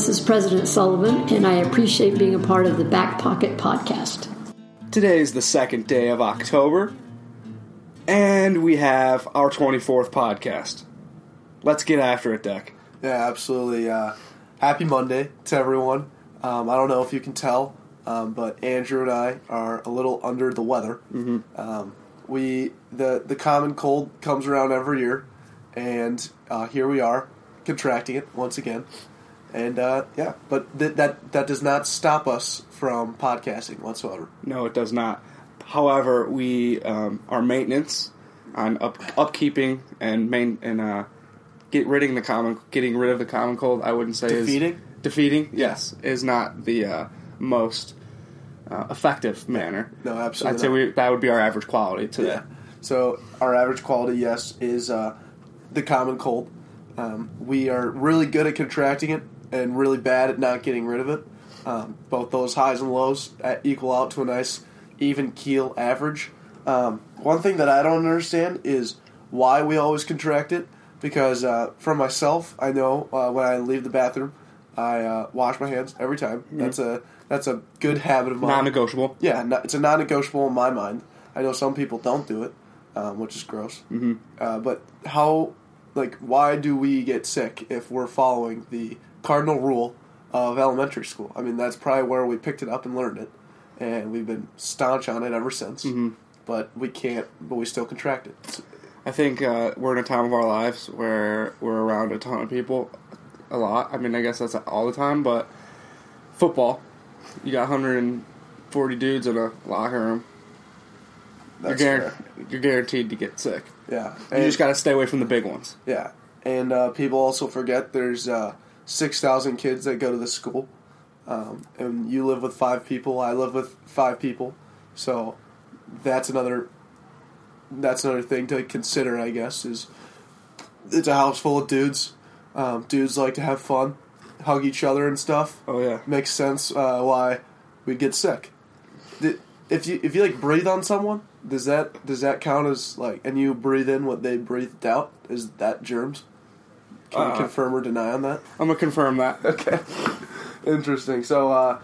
This is President Sullivan, and I appreciate being a part of the Back Pocket Podcast. Today is the second day of October, and we have our 24th podcast. Let's get after it, Deck. Yeah, absolutely. Uh, happy Monday to everyone. Um, I don't know if you can tell, um, but Andrew and I are a little under the weather. Mm-hmm. Um, we the the common cold comes around every year, and uh, here we are contracting it once again. And uh, yeah, but th- that that does not stop us from podcasting whatsoever. No, it does not. However, we um, our maintenance on up, upkeeping and main and uh, get ridding the common getting rid of the common cold. I wouldn't say Defeating? is defeating. Yes, is not the uh, most uh, effective manner. No, absolutely I'd say we, that would be our average quality today. Yeah. So our average quality, yes, is uh, the common cold. Um, we are really good at contracting it and really bad at not getting rid of it. Um, both those highs and lows uh, equal out to a nice even keel average. Um, one thing that I don't understand is why we always contract it. Because uh, for myself, I know uh, when I leave the bathroom, I uh, wash my hands every time. That's a that's a good habit of mine. Non-negotiable. Yeah, no, it's a non-negotiable in my mind. I know some people don't do it, um, which is gross. Mm-hmm. Uh, but how, like, why do we get sick if we're following the cardinal rule of elementary school? I mean, that's probably where we picked it up and learned it, and we've been staunch on it ever since. Mm-hmm. But we can't. But we still contract it. It's- I think uh, we're in a time of our lives where we're around a ton of people a lot. I mean, I guess that's all the time, but football, you got 140 dudes in a locker room. You're, that's fair. you're guaranteed to get sick. Yeah, You just got to stay away from the big ones. Yeah, and uh, people also forget there's uh, six thousand kids that go to the school, um, and you live with five people. I live with five people, so that's another that's another thing to consider. I guess is it's a house full of dudes. Um, dudes like to have fun, hug each other and stuff. Oh yeah, Makes sense uh, why we'd get sick. If you if you like breathe on someone, does that does that count as like and you breathe in what they breathed out? Is that germs? Can you Uh, confirm or deny on that? I'm gonna confirm that. Okay, interesting. So uh,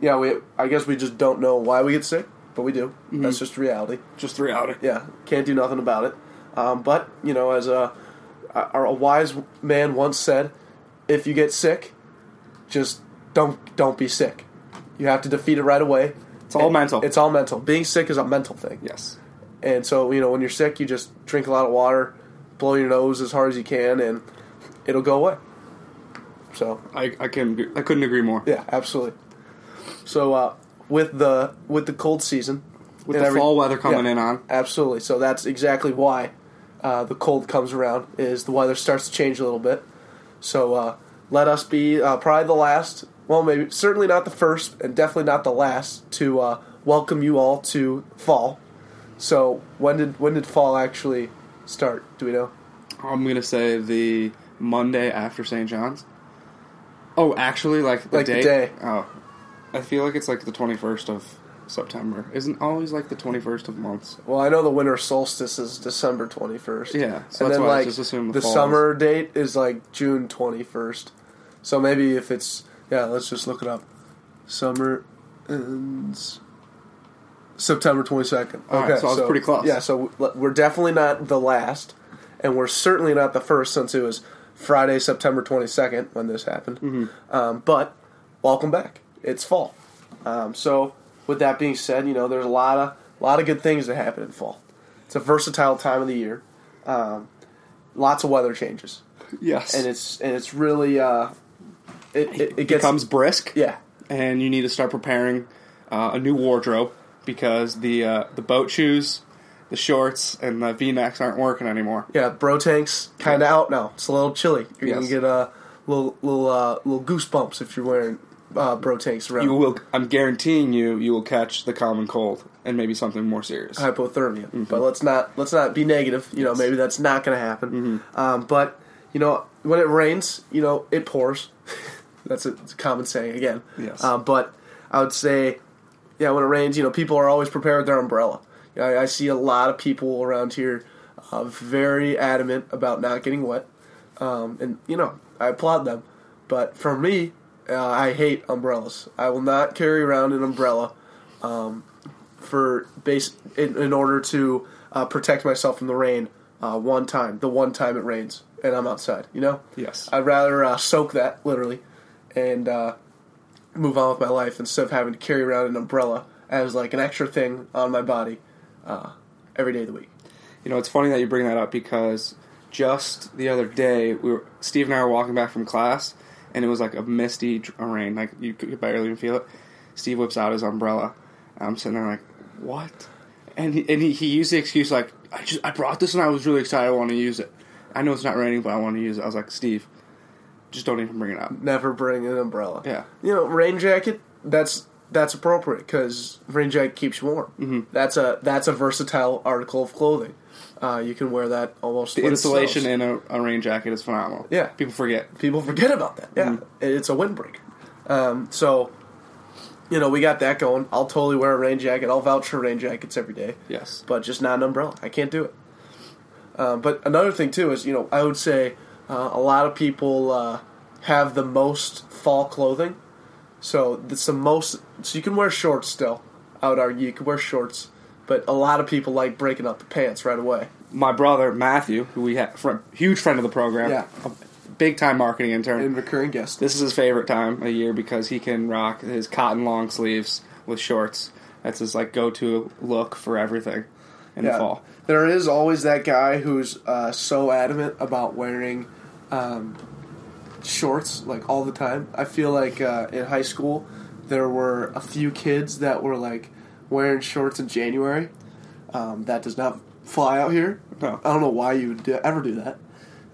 yeah, we I guess we just don't know why we get sick, but we do. Mm-hmm. That's just reality. Just reality. Yeah, can't do nothing about it. Um, but you know, as a a, a wise man once said, if you get sick, just don't don't be sick. You have to defeat it right away. It's all mental. It's all mental. Being sick is a mental thing. yes. And so, you know, when you're sick, you just drink a lot of water, blow your nose as hard as you can, and it'll go away. So, I I can I couldn't agree more. yeah, absolutely. So, uh, with the with the cold season, With the every- fall weather coming yeah, in on, absolutely. So that's exactly why uh, the cold comes around. Is the weather starts to change a little bit. So uh, let us be uh, probably the last. Well, maybe certainly not the first, and definitely not the last to uh, welcome you all to fall. So when did when did fall actually start? Do we know? I'm gonna say the Monday after St. John's. Oh, actually, like the Like the day. Oh, I feel like it's like the 21st of September. Isn't always like the 21st of months. Well, I know the winter solstice is December twenty first. Yeah, so and that's then why I like the the summer date is like June twenty first. So maybe if it's yeah, let's just look it up. Summer ends September twenty second. All right, Okay, so I was pretty close. Yeah, so we're definitely not the last, and we're certainly not the first since it was Friday, September twenty second when this happened. Mm-hmm. Um, but welcome back. It's fall. Um, so with that being said, you know there's a lot of a lot of good things that happen in fall. It's a versatile time of the year. Um, lots of weather changes, Yes, and it's and it's really uh, it, it, it gets becomes brisk. yeah and you need to start preparing uh, a new wardrobe because the uh, the boat shoes, the shorts, and the V necks aren't working anymore. yeah. Bro tanks kind of out now. It's a little chilly. You're Yes. gonna get a little little uh, little goosebumps if you're wearing uh, bro tanks around. You will. I'm guaranteeing you, you will catch the common cold and maybe something more serious. hypothermia. But let's not let's not be negative. You know, maybe that's not going to happen. Um, but you know, when it rains, you know, it pours. that's a, a common saying again. Yes. Um, but I would say, yeah, when it rains, you know, people are always prepared with their umbrella. I, I see a lot of people around here uh, very adamant about not getting wet, um, and you know, I applaud them. But for me, Uh, I hate umbrellas. I will not carry around an umbrella um, for base in, in order to uh, protect myself from the rain. Uh, one time, the one time it rains, and I'm outside. You know. Yes. I'd rather uh, soak that literally, and uh, move on with my life instead of having to carry around an umbrella as like an extra thing on my body uh, every day of the week. You know, it's funny that you bring that up because just the other day, we were Steve and I were walking back from class, and it was like a misty rain, like you could barely even feel it. Steve whips out his umbrella. And I'm sitting there like, what? And he, and he, he used the excuse like, I just I brought this and I was really excited. I want to use it. I know it's not raining, but I want to use it. I was like, Steve, just don't even bring it up. Never bring an umbrella. Yeah. You know, rain jacket. That's that's appropriate because rain jacket keeps you warm. Mm-hmm. That's a that's a versatile article of clothing. Uh, you can wear that almost. The insulation in a, a rain jacket is phenomenal. Yeah. people forget. people forget about that. Yeah, Mm-hmm. it's a windbreak. Um, so, you know, we got that going. I'll totally wear a rain jacket. I'll vouch for rain jackets every day. Yes. but just not an umbrella. I can't do it. Um, but another thing too is, you know, I would say uh, a lot of people uh, have the most fall clothing. So it's the most. So you can wear shorts still. I would argue you can wear shorts, but a lot of people like breaking up the pants right away. My brother Matthew, who we have, fr- huge friend of the program, Yeah. a big time marketing intern. And recurring guest. This is his favorite time of year because he can rock his cotton long sleeves with shorts. That's his like go to look for everything in the fall. There is always that guy who's uh, so adamant about wearing um, shorts like all the time. I feel like uh, in high school there were a few kids that were like wearing shorts in January. Um, that does not fly out here. No. I don't know why you would do, ever do that.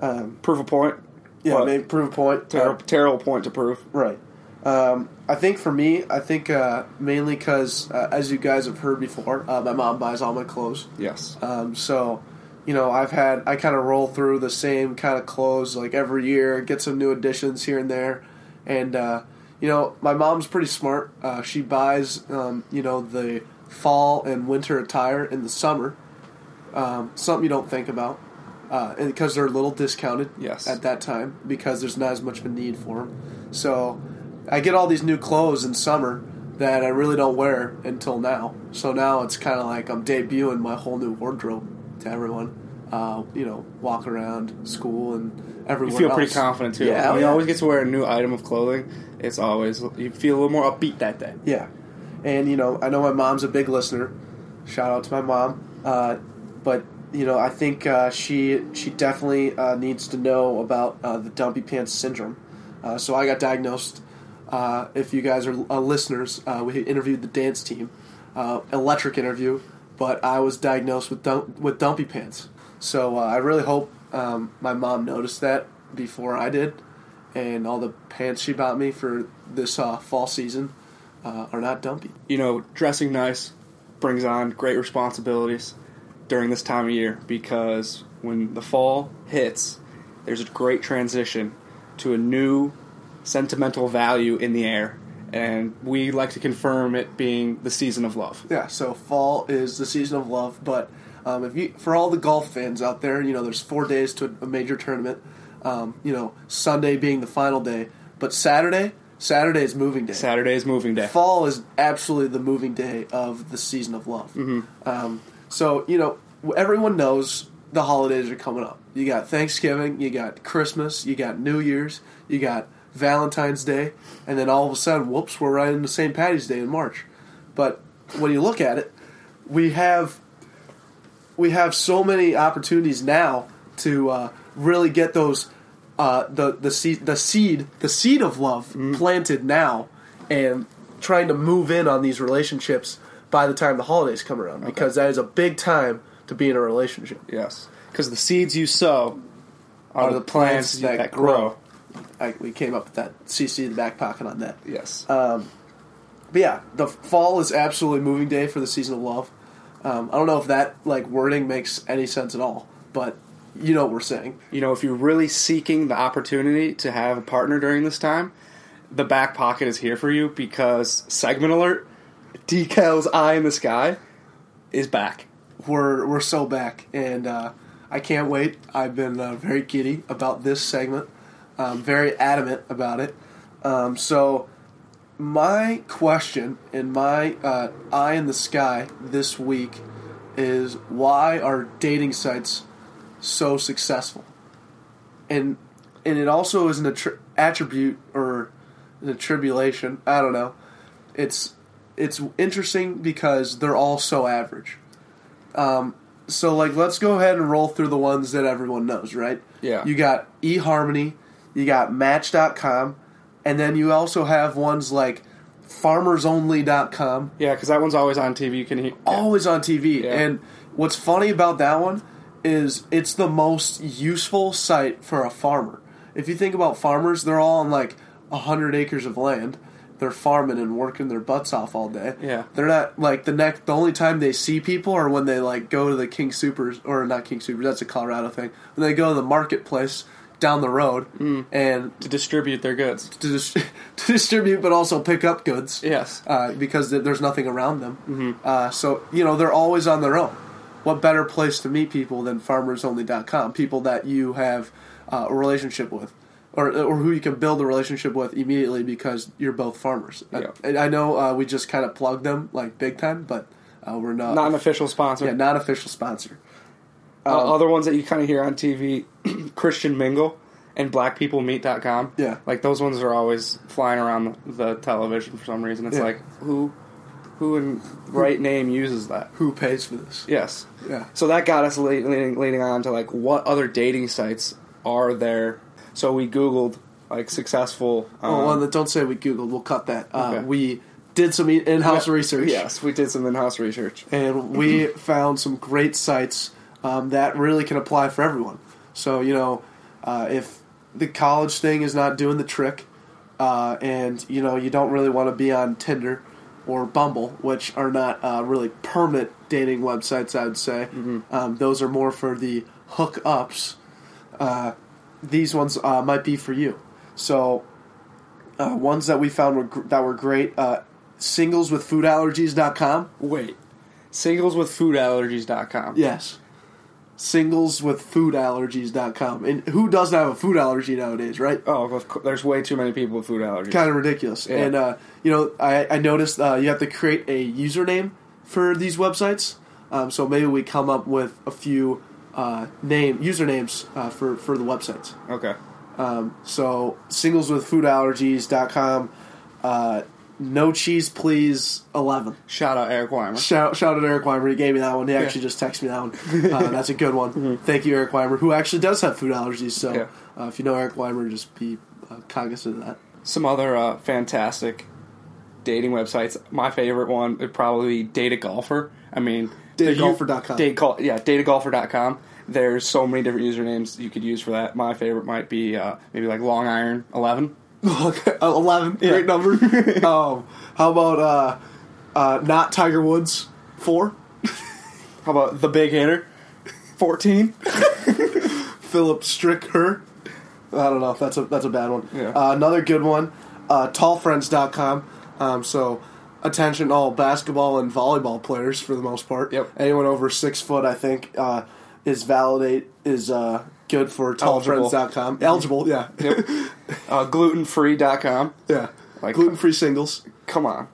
Um, Proof a point. yeah, maybe prove a point. Ter- Uh, terrible point to prove. Right. Um, I think for me, I think uh, mainly because, uh, as you guys have heard before, uh, my mom buys all my clothes. Yes. Um, so, you know, I've had I kind of roll through the same kind of clothes like every year, get some new additions here and there, and uh, you know, my mom's pretty smart. Uh, she buys um, you know the fall and winter attire in the summer. Um, something you don't think about, uh, and because they're a little discounted Yes. at that time because there's not as much of a need for them. So, I get all these new clothes in summer that I really don't wear until now. So now it's kind of like I'm debuting my whole new wardrobe to everyone. Uh, you know, walk around school and everyone. You everywhere. feel pretty confident too. Yeah, when oh, you yeah. always get to wear a new item of clothing, it's always you feel a little more upbeat that day. Yeah, and you know, I know my mom's a big listener. Shout out to my mom. Uh, but you know, I think uh, she she definitely uh, needs to know about uh, the dumpy pants syndrome. Uh, so I got diagnosed. Uh, if you guys are uh, listeners, uh, we interviewed the dance team, uh, electric interview, but I was diagnosed with dump, with dumpy pants. So uh, I really hope um, my mom noticed that before I did, and all the pants she bought me for this uh, fall season uh, are not dumpy. You know, dressing nice brings on great responsibilities during this time of year because when the fall hits, there's a great transition to a new sentimental value in the air. And we like to confirm it being the season of love. Yeah, so fall is the season of love, but um, if you for all the golf fans out there, you know there's four days to a major tournament. Um, you know Sunday being the final day, but Saturday, Saturday is moving day. Saturday is moving day. Fall is absolutely the moving day of the season of love. Um, so you know everyone knows the holidays are coming up. You got Thanksgiving, you got Christmas, you got New Year's, you got Valentine's Day, and then all of a sudden, whoops, we're right into St. Patty's Day in March. But when you look at it, we have we have so many opportunities now to uh, really get those uh, the the seed the seed the seed of love planted now, and trying to move in on these relationships by the time the holidays come around because that is a big time to be in a relationship. Yes. Because the seeds you sow are, the plants, that, grow. I, we came up with that CC in the back pocket on that. Yes. But yeah, the fall is absolutely moving day for the season of love. Um, I don't know if that like wording makes any sense at all, but you know what we're saying. you know, if you're really seeking the opportunity to have a partner during this time, the back pocket is here for you because segment alert, Decal's eye in the sky is back. We're we're so back, and uh, I can't wait. I've been uh, very giddy about this segment, um, very adamant about it. Um, so, my question and my uh, eye in the sky this week is why are dating sites so successful? And and it also is an attri- attribute or an attribulation. I don't know. It's it's interesting because they're all so average. Um, so like, let's go ahead and roll through the ones that everyone knows, right? Yeah. You got eHarmony, you got Match.com, and then you also have ones like FarmersOnly.com, Yeah, because that one's always on TV. You can hear. always on TV. Yeah. And what's funny about that one is it's the most useful site for a farmer. If you think about farmers, they're all on like hundred acres of land. They're farming and working their butts off all day. Yeah. they're not like the next. The only time they see people are when they like go to the King Supers or not King Supers. That's a Colorado thing. When they go to the marketplace down the road Mm. and to distribute their goods. to, dis- to distribute, but also pick up goods Yes. uh, because th- there's nothing around them. Mm-hmm. Uh, so you know they're always on their own. What better place to meet people than FarmersOnly.com? People that you have uh, a relationship with, or or who you can build a relationship with immediately because you're both farmers. Yeah. I, I know uh, we just kind of plug them like big time, but uh, we're not. Not an official sponsor. yeah, not official sponsor. Uh, Um, other ones that you kind of hear on TV, Christian Mingle and BlackPeopleMeet.com. Yeah. like those ones are always flying around the, the television for some reason. It's Yeah. like who, who in right name uses that? Who pays for this? Yes. Yeah. So that got us lead- leading, leading on to like what other dating sites are there? So we Googled like successful. Um, oh, well, don't say we Googled. We'll cut that. Uh, We did some in-house research. Yes, we did some in-house research. and we found some great sites um, that really can apply for everyone. So you know, uh, if the college thing is not doing the trick, uh, and you know you don't really want to be on Tinder or Bumble, which are not uh, really permanent dating websites, I would say. Um, those are more for the hookups. Uh, these ones uh, might be for you. So uh, ones that we found were gr- that were great. Uh, singleswithfoodallergies.com. Wait, singleswithfoodallergies.com. Yes. Singleswithfoodallergies.com. And who doesn't have a food allergy nowadays, right? Oh, there's way too many people with food allergies. Kind of ridiculous. Yeah. And, uh, you know, I, I noticed uh, you have to create a username for these websites. Um, so maybe we come up with a few uh, name usernames uh, for, for the websites. Okay. Um, so singleswithfoodallergies.com. Uh, no cheese, please. Eleven. Shout out Eric Weimer. Shout, shout out Eric Weimer. He gave me that one. He actually just texted me that one. Uh, that's a good one. Thank you, Eric Weimer, who actually does have food allergies. So Yeah. uh, if you know Eric Weimer, just be uh, cognizant of that. Some other uh, fantastic dating websites. My favorite one would probably be Data Golfer. I mean, DateAGolfer.com. Date call, yeah, dateagolfer.com. There's so many different usernames you could use for that. My favorite might be uh, maybe like Long Iron Eleven. Okay, uh, Eleven, great number. um, how about uh, uh, not Tiger Woods? Four. How about the Big Hitter? Fourteen. Philip Stricker. I don't know. That's a that's a bad one. Yeah. Uh, another good one. Uh, tallfriends.com. Um, so attention all basketball and volleyball players for the most part. Yep. Anyone over six foot, I think, uh, is validate is uh, good for tallfriends.com. Eligible, yeah. Yep. uh, glutenfree.com. yeah. Like- gluten free singles. Come on.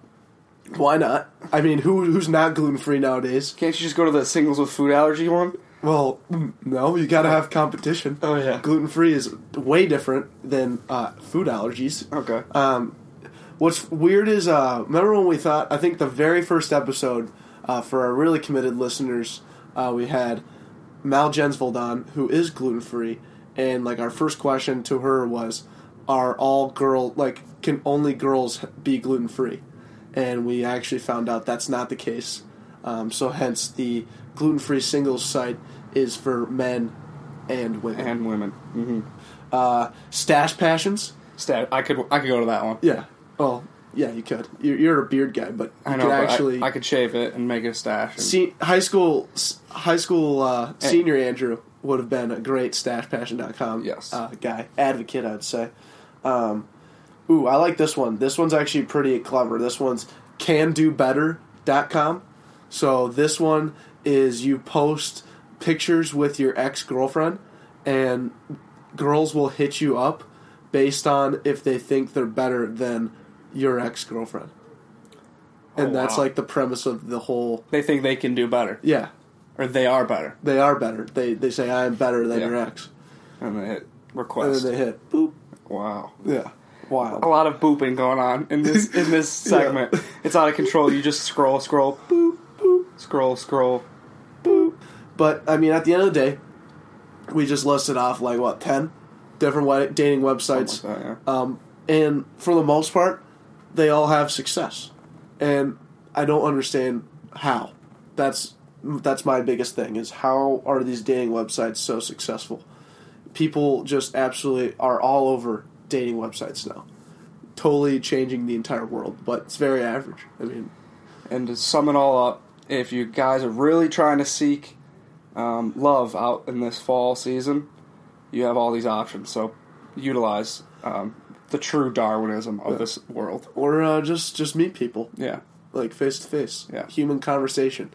Why not? I mean, who who's not gluten free nowadays? Can't you just go to the singles with food allergy one? Well, mm, no, you got to have competition. Oh, yeah. gluten free is way different than uh, food allergies. Okay. Um, what's weird is, uh, remember when we thought? I think the very first episode uh, for our really committed listeners, uh, we had Mal Jensvold on, who is gluten free, and like our first question to her was, "Are all girl like can only girls be gluten free?" And we actually found out that's not the case. Um, so hence the gluten free singles site is for men and women. and women. Mm-hmm. uh, Stash Passions. Stat. I could I could go to that one. Yeah. Well, yeah, you could. You're, you're a beard guy, but you I know. could but actually. I, I could shave it and make it a stash. and- see, high school, high school uh, Eh. senior Andrew would have been a great StashPassion.com Yes. uh, guy, advocate, I'd say. Um, ooh, I like this one. This one's actually pretty clever. This one's candobetter.com. So this one is you post pictures with your ex girlfriend, and girls will hit you up based on if they think they're better than your ex girlfriend. And Oh, that's wow. like the premise of the whole. They think they can do better, Yeah, or they are better, they are better. They they say I am better than Yeah. your ex, and they hit and request. then they hit boop. wow. Yeah, wild. a lot of booping going on in this in this segment. It's out of control. You just scroll, scroll, boop, boop, scroll, scroll. Boop. But I mean, at the end of the day, we just listed off like what ten different dating websites, like that, um, and for the most part, they all have success, and I don't understand how. That's that's my biggest thing is how are these dating websites so successful? People just absolutely are all over dating websites now, totally changing the entire world. But it's very average. I mean. And to sum it all up, if you guys are really trying to seek um, love out in this fall season, you have all these options. So utilize um, the true Darwinism of this world. or uh, just just meet people Yeah. like face to face, Yeah. human conversation.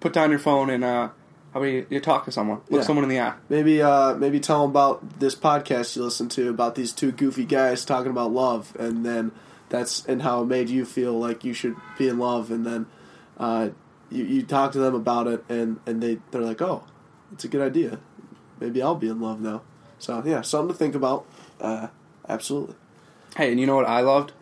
Put down your phone and uh, how about you, talk to someone, look Yeah. someone in the eye. Maybe uh, maybe tell them about this podcast you listen to about these two goofy guys talking about love, and then that's and how it made you feel like you should be in love, and then uh, you you talk to them about it, and and they they're like, oh, it's a good idea. Maybe I'll be in love now. So yeah, something to think about. Uh, absolutely. Hey, and you know what I loved?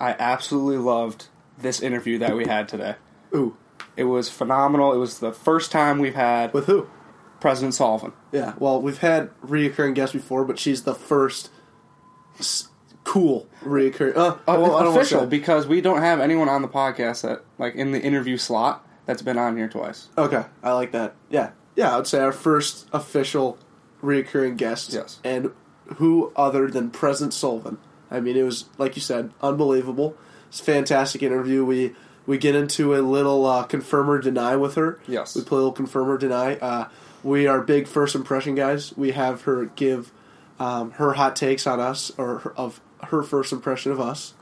I absolutely loved this interview that we had today. Ooh, It was phenomenal. It was the first time we've had with who? President Sullivan. Yeah. Well, we've had reoccurring guests before, but she's the first s- cool reoccurring. Uh, Uh, well, official because we don't have anyone on the podcast that like in the interview slot that's been on here twice. Okay, I like that. Yeah, yeah. I would say our first official reoccurring guest. Yes. and who other than President Sullivan? I mean, it was like you said, unbelievable. It's a fantastic interview. We we get into a little uh, confirm or deny with her. Yes. we play a little confirm or deny. Uh, we are big first impression guys. We have her give um, her hot takes on us or her, of her first impression of us.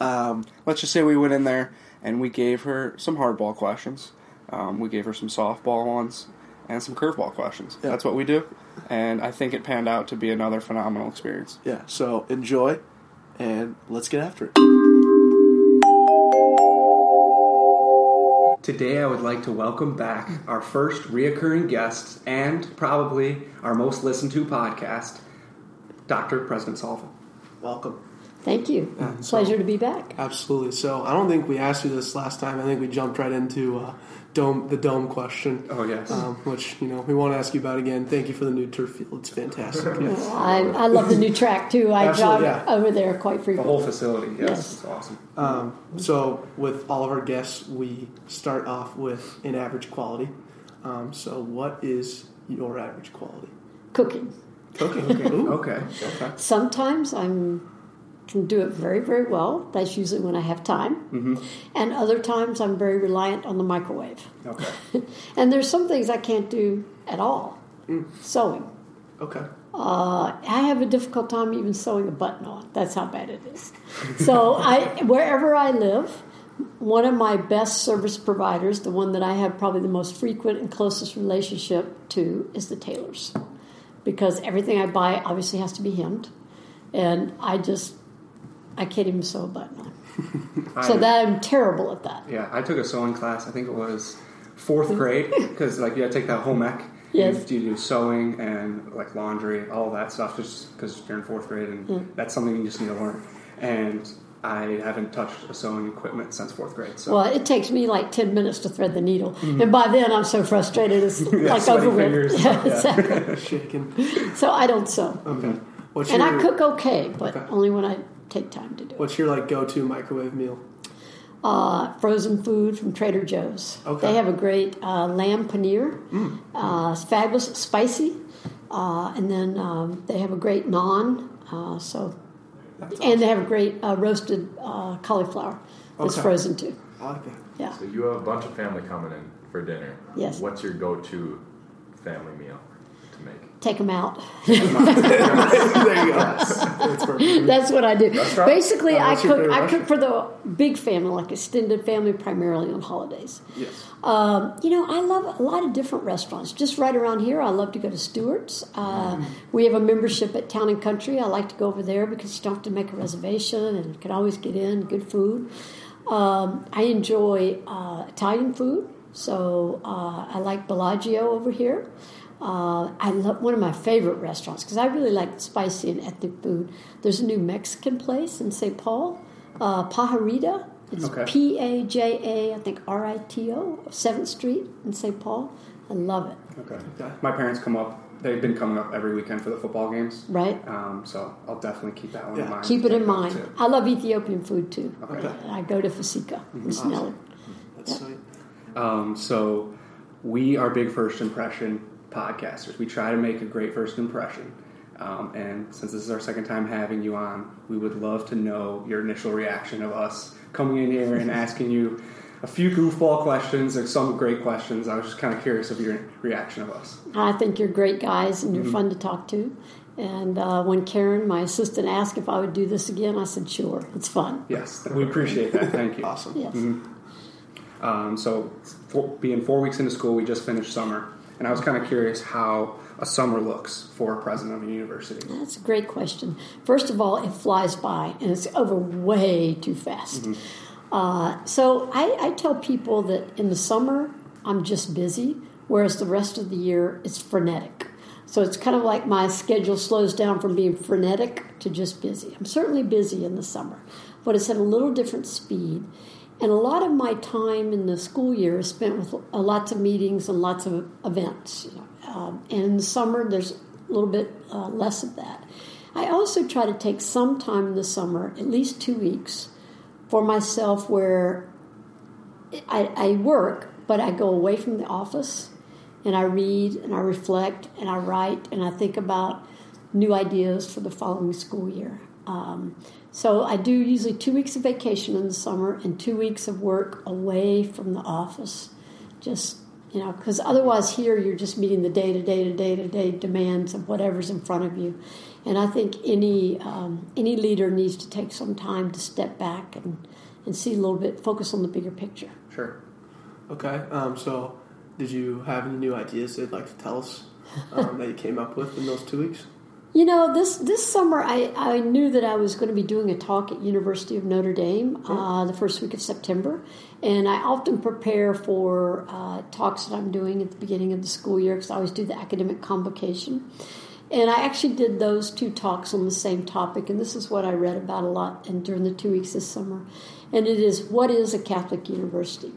Um, Let's just say we went in there and we gave her some hardball questions. Um, we gave her some softball ones and some curveball questions. Yeah. That's what we do, and I think it panned out to be another phenomenal experience. yeah, so enjoy, and let's get after it. Today, I would like to welcome back our first reoccurring guest and probably our most listened to podcast, Dr. President Sullivan. Welcome. Thank you. Yeah, so- Pleasure to be back. Absolutely. So I don't think we asked you this last time. I think we jumped right into uh, dome the dome question, Oh, yes. um, which you know we want to ask you about again. Thank you for the new turf field. It's fantastic. I, I love the new track too. I Absolutely, jog yeah. over there quite frequently. the whole facility, yes, Yes. it's awesome. Um, so with all of our guests, we start off with an average quality. Um, so what is your average quality? Cooking. Cooking. Okay. Okay, okay. Sometimes I'm can do it very very well. That's usually when I have time, Mm-hmm. and other times I'm very reliant on the microwave. Okay. And there's some things I can't do at all. Mm. Sewing. Okay. Uh, I have a difficult time even sewing a button on. That's how bad it is. So I, wherever I live, one of my best service providers, the one that I have probably the most frequent and closest relationship to, is the tailors, because everything I buy obviously has to be hemmed, and I just I can't even sew a button on. So I- that I'm terrible at that. Yeah, I took a sewing class. I think it was fourth mm-hmm. grade because like you had to take that home ec. Yes. You, you do sewing and like laundry, all that stuff, just because you're in fourth grade and mm. that's something you just need to learn. And I haven't touched a sewing equipment since fourth grade. So Well, it takes me like 10 minutes to thread the needle. Mm-hmm. And by then I'm so frustrated, it's like sweaty over with. fingers. Yeah, Yeah. exactly. Shaking. So I don't sew. Okay. What's And your I cook okay, but Okay. only when I take time to do. What's your like go to microwave meal? Uh, frozen food from Trader Joe's. Okay. They have a great uh, lamb paneer. Uh, it's fabulous, spicy. Uh, and then um, they have a great naan. Uh, so, and they have a great uh, roasted uh, cauliflower that's Okay. frozen too. I like that. Yeah. So you have a bunch of family coming in for dinner. Yes. What's your go-to family meal to make? Take them out. there you go. That's. That's what I do. Basically, Uh, I cook. I cook for the big family, like extended family, primarily on holidays. Yes. Um, you know, I love a lot of different restaurants. Just right around here, I love to go to Stewart's. Uh, We have a membership at Town and Country. I like to go over there because you don't have to make a reservation and you can always get in. Good food. Um, I enjoy uh, Italian food, so uh, I like Bellagio over here. Uh, I love one of my favorite restaurants because I really like spicy and ethnic food. There's a new Mexican place in St. Paul, uh, Pajarito. It's Okay. P A J A, I think R I T O, Seventh Street in St. Paul. I love it. Okay. Okay. My parents come up. They've been coming up every weekend for the football games. Right? Um, so I'll definitely keep that one Yeah. in mind. Keep it in mind. too. I love Ethiopian food too. Okay. And I go to Fasika in Snelling. That's sweet. Um, so we are big first impression podcasters. We try to make a great first impression. Um, and since this is our second time having you on, we would love to know your initial reaction of us coming in here and asking you a few goofball questions or some great questions. I was just kind of curious of your reaction of us. I think you're great guys and you're Mm-hmm. fun to talk to. And uh, when Karen, my assistant, asked if I would do this again, I said, sure, it's fun. Yes, we appreciate that. Thank you. Awesome. Yes. Um, so, for, being four weeks into school, we just finished summer, and I was kind of curious how a summer looks for a president of a university. That's a great question. First of all, it flies by and it's over way too fast. Uh, so I, I tell people that in the summer, I'm just busy, whereas the rest of the year, it's frenetic. So it's kind of like my schedule slows down from being frenetic to just busy. I'm certainly busy in the summer, but it's at a little different speed. And a lot of my time in the school year is spent with uh, lots of meetings and lots of events. Um, and in the summer, there's a little bit uh, less of that. I also try to take some time in the summer, at least two weeks, for myself where I, I work, but I go away from the office and I read and I reflect and I write and I think about new ideas for the following school year. Um, so I do usually two weeks of vacation in the summer and two weeks of work away from the office. Just you know, because otherwise here you're just meeting the day to day to day to day demands of whatever's in front of you. And I think any um, any leader needs to take some time to step back and, and see a little bit, focus on the bigger picture. Sure. Okay. Um, so, did you have any new ideas that you'd like to tell us um, that you came up with in those two weeks? You know, this this summer I, I knew that I was going to be doing a talk at University of Notre Dame uh, the first week of September, and I often prepare for uh, talks that I'm doing at the beginning of the school year because I always do the academic convocation. And I actually did those two talks on the same topic, and this is what I read about a lot and during the two weeks this summer. And it is what is a Catholic university?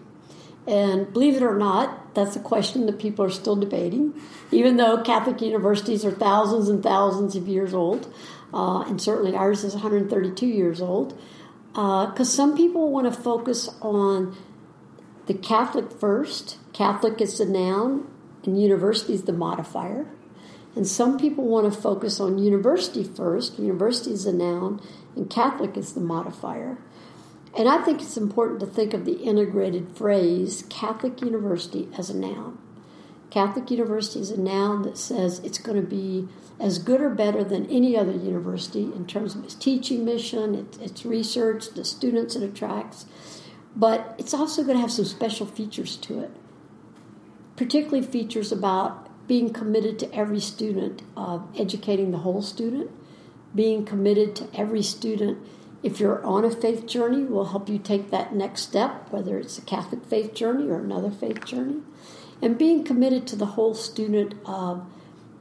And believe it or not, that's a question that people are still debating, even though Catholic universities are thousands and thousands of years old, uh, and certainly ours is 132 years old. Because some people want to focus on the Catholic first, Catholic is the noun, and university is the modifier. And some people want to focus on university first, university is the noun, and Catholic is the modifier. And I think it's important to think of the integrated phrase Catholic University as a noun. Catholic University is a noun that says it's going to be as good or better than any other university in terms of its teaching mission, its, its research, the students it attracts. But it's also going to have some special features to it, particularly features about being committed to every student, uh, educating the whole student, being committed to every student if you're on a faith journey, we'll help you take that next step, whether it's a Catholic faith journey or another faith journey. And being committed to the whole student, of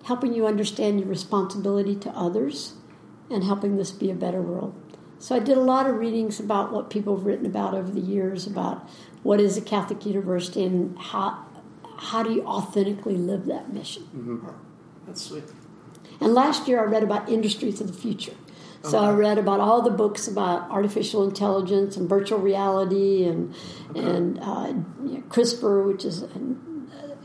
helping you understand your responsibility to others and helping this be a better world. So I did a lot of readings about what people have written about over the years about what is a Catholic university and how how do you authentically live that mission. Mm-hmm. That's sweet. And last year I read about industries of the future. So I read about all the books about artificial intelligence and virtual reality and and uh, you know, CRISPR, which is a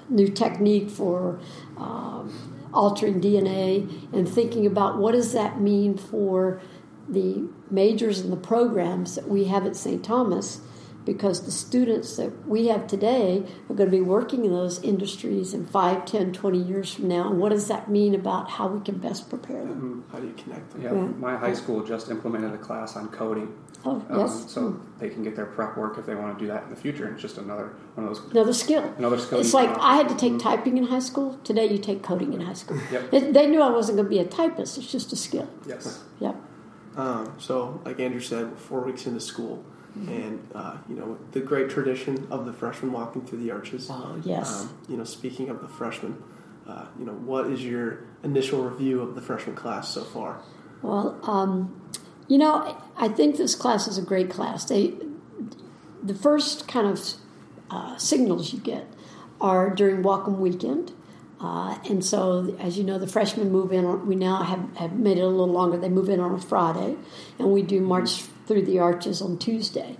new technique for um, altering DNA, and thinking about what does that mean for the majors and the programs that we have at St. Thomas because the students that we have today are going to be working in those industries in 5, 10, 20 years from now. And what does that mean about how we can best prepare them? How do you connect them? Yeah, Yeah. my high school just implemented a class on coding. Oh, um, yes. so they can get their prep work if they want to do that in the future. It's just another one of those. Another skill. Another skill It's like I had to take typing in high school. Today you take coding in high school. Yep. It, they knew I wasn't going to be a typist. It's just a skill. Yes. Yep. Um, so, like Andrew said, four weeks into school, and uh, you know the great tradition of the freshman walking through the arches. Oh, yes. Um, you know, speaking of the freshmen, uh, you know, what is your initial review of the freshman class so far? Well, um, you know, I think this class is a great class. They, the first kind of uh, signals you get are during welcome weekend. Uh, and so, as you know, the freshmen move in. On, we now have, have made it a little longer. They move in on a Friday, and we do March through the Arches on Tuesday.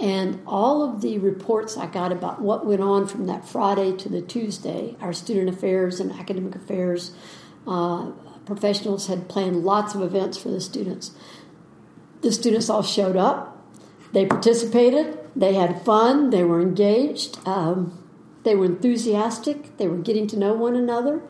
And all of the reports I got about what went on from that Friday to the Tuesday, our student affairs and academic affairs uh, professionals had planned lots of events for the students. The students all showed up. They participated. They had fun. They were engaged. Um, they were enthusiastic. They were getting to know one another.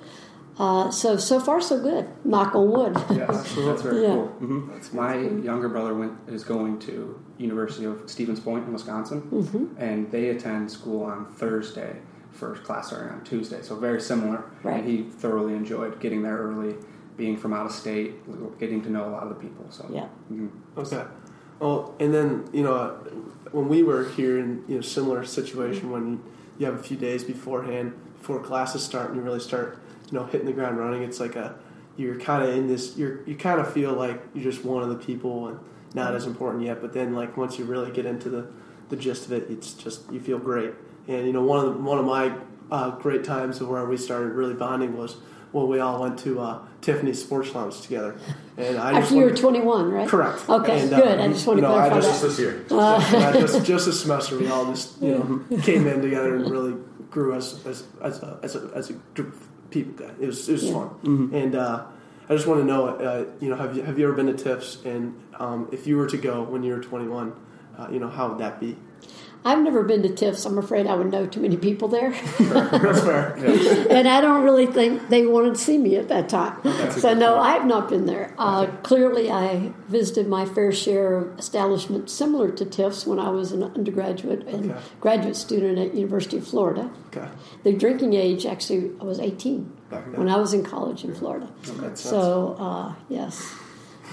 Uh, so so far so good. Knock on wood. Yes, that's very Yeah. cool. hmm My younger brother went is going to University of Stevens Point in Wisconsin, Mm-hmm. and they attend school on Thursday for class starting on Tuesday. So very similar. Right. And he thoroughly enjoyed getting there early, being from out of state, getting to know a lot of the people. So Yeah. mhm. Okay. Well, and then you know, when we were here in you know similar situation when you have a few days beforehand before classes start and you really start you know hitting the ground running, it's like a you're kind of in this you're you kind of feel like you're just one of the people and not as important yet. But then like once you really get into the the gist of it, it's just you feel great. And you know one of the, one of my uh, great times of where we started really bonding was when we all went to uh, Tiffany's Sports Lounge together. And I just After you were 21, right? Correct. Okay, And, uh, good. I just want you to know, I just- that. This year. yeah, just just a semester, we all just you know came in together and really grew as as as a as a, as a group people. It was it was Yeah. fun, and uh, I just want to know, uh, you know, have you have you ever been to TIFFs? And um, if you were to go when you were 21, uh, you know, how would that be? I've never been to TIFFs. I'm afraid I would know too many people there. That's fair. and I don't really think they wanted to see me at that time. So no, I have not been there. Uh, clearly, I visited my fair share of establishments similar to TIFFs when I was an undergraduate and Okay. graduate student at University of Florida. Okay. The drinking age actually I was 18 when I was in college in Florida. That's- So uh, yes.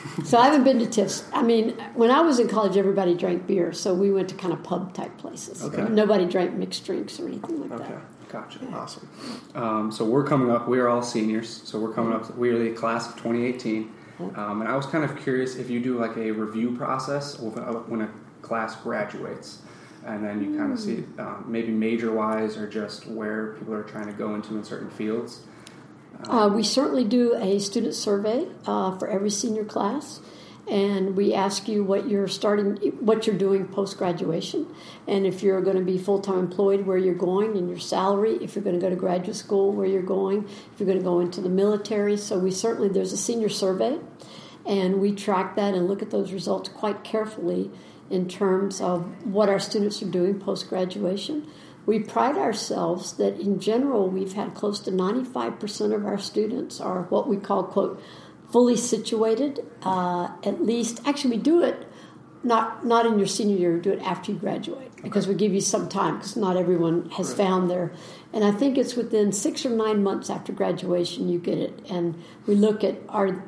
So I haven't been to TIFFs. I mean, when I was in college, everybody drank beer, so we went to kind of pub type places. Okay. Nobody drank mixed drinks or anything like Okay. that. Gotcha. Awesome. Um, so we're coming up. We are all seniors. So we're coming up. We are the class of 2018. Um, and I was kind of curious if you do like a review process uh, when a class graduates, and then you kind of see um, maybe major wise or just where people are trying to go into in certain fields. Uh, we certainly do a student survey uh, for every senior class, and we ask you what you're starting, what you're doing post graduation, and if you're going to be full time employed, where you're going, and your salary. If you're going to go to graduate school, where you're going. If you're going to go into the military, so we certainly there's a senior survey, and we track that and look at those results quite carefully in terms of what our students are doing post graduation. We pride ourselves that in general we've had close to 95% of our students are what we call, quote, fully situated. Uh, at least, actually, we do it not not in your senior year, we do it after you graduate because we give you some time because not everyone has found their. And I think it's within six or nine months after graduation you get it. And we look at our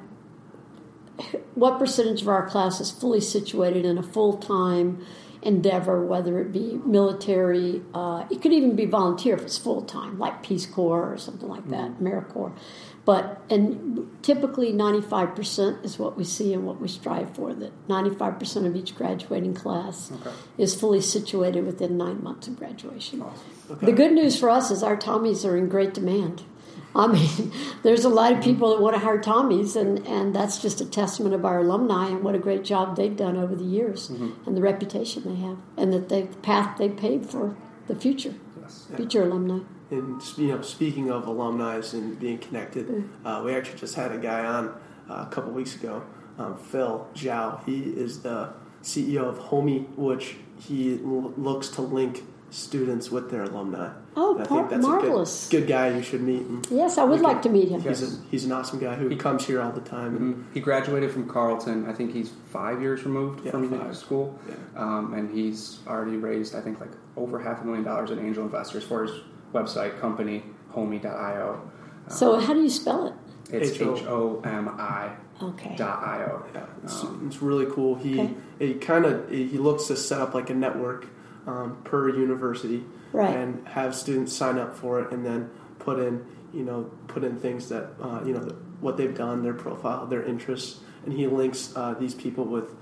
what percentage of our class is fully situated in a full time endeavor, whether it be military, uh, it could even be volunteer if it's full time, like Peace Corps or something like that, AmeriCorps. But and typically, ninety five percent is what we see and what we strive for. That ninety five percent of each graduating class Okay. is fully situated within nine months of graduation. The good news for us is our Tommies are in great demand. I mean, there's a lot of people that want to hire Tommies, and, and that's just a testament of our alumni and what a great job they've done over the years and the reputation they have, and that they, the path they've paved for the future, Yes. future alumni. And you know, speaking of alumni and being connected, uh, we actually just had a guy on uh, a couple weeks ago, um, Phil Zhao. He is the CEO of Homey, which he l- looks to link students with their alumni. Oh, And I par- think that's marvelous. a good, good guy you should meet. And Yes, I would like to meet him. he's, a, he's an awesome guy who comes here all the time. And Mhm. He graduated from Carleton. I think he's five years removed Yeah, from the five. school, Yeah. um, and he's already raised I think like over half a million dollars in angel investors for his website company homi.io. So how do you spell it? It's H-O. H O M I Okay. dot io. Yeah, it's, Um, it's really cool. He Okay. he kind of he looks to set up like a network um, per university Right. and have students sign up for it, and then put in you know put in things that uh, you know what they've done, their profile, their interests, and he links uh, these people with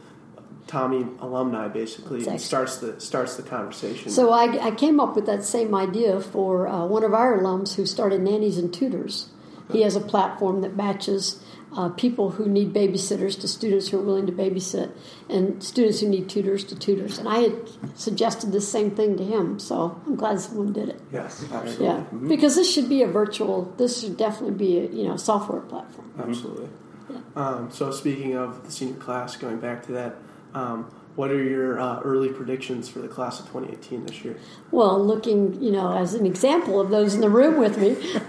Tommy alumni basically That's and starts the starts the conversation. So I, I came up with that same idea for uh, one of our alums who started Nannies and Tutors. He has a platform that matches uh, people who need babysitters to students who are willing to babysit, and students who need tutors to tutors. And I had suggested the same thing to him, so I'm glad someone did it. yes, absolutely, Yeah, because this should be a virtual. This should definitely be a you know software platform. absolutely. Um, so speaking of the senior class, going back to that, um, what are your uh, early predictions for the class of 2018 this year? Well, looking, you know, as an example of those in the room with me,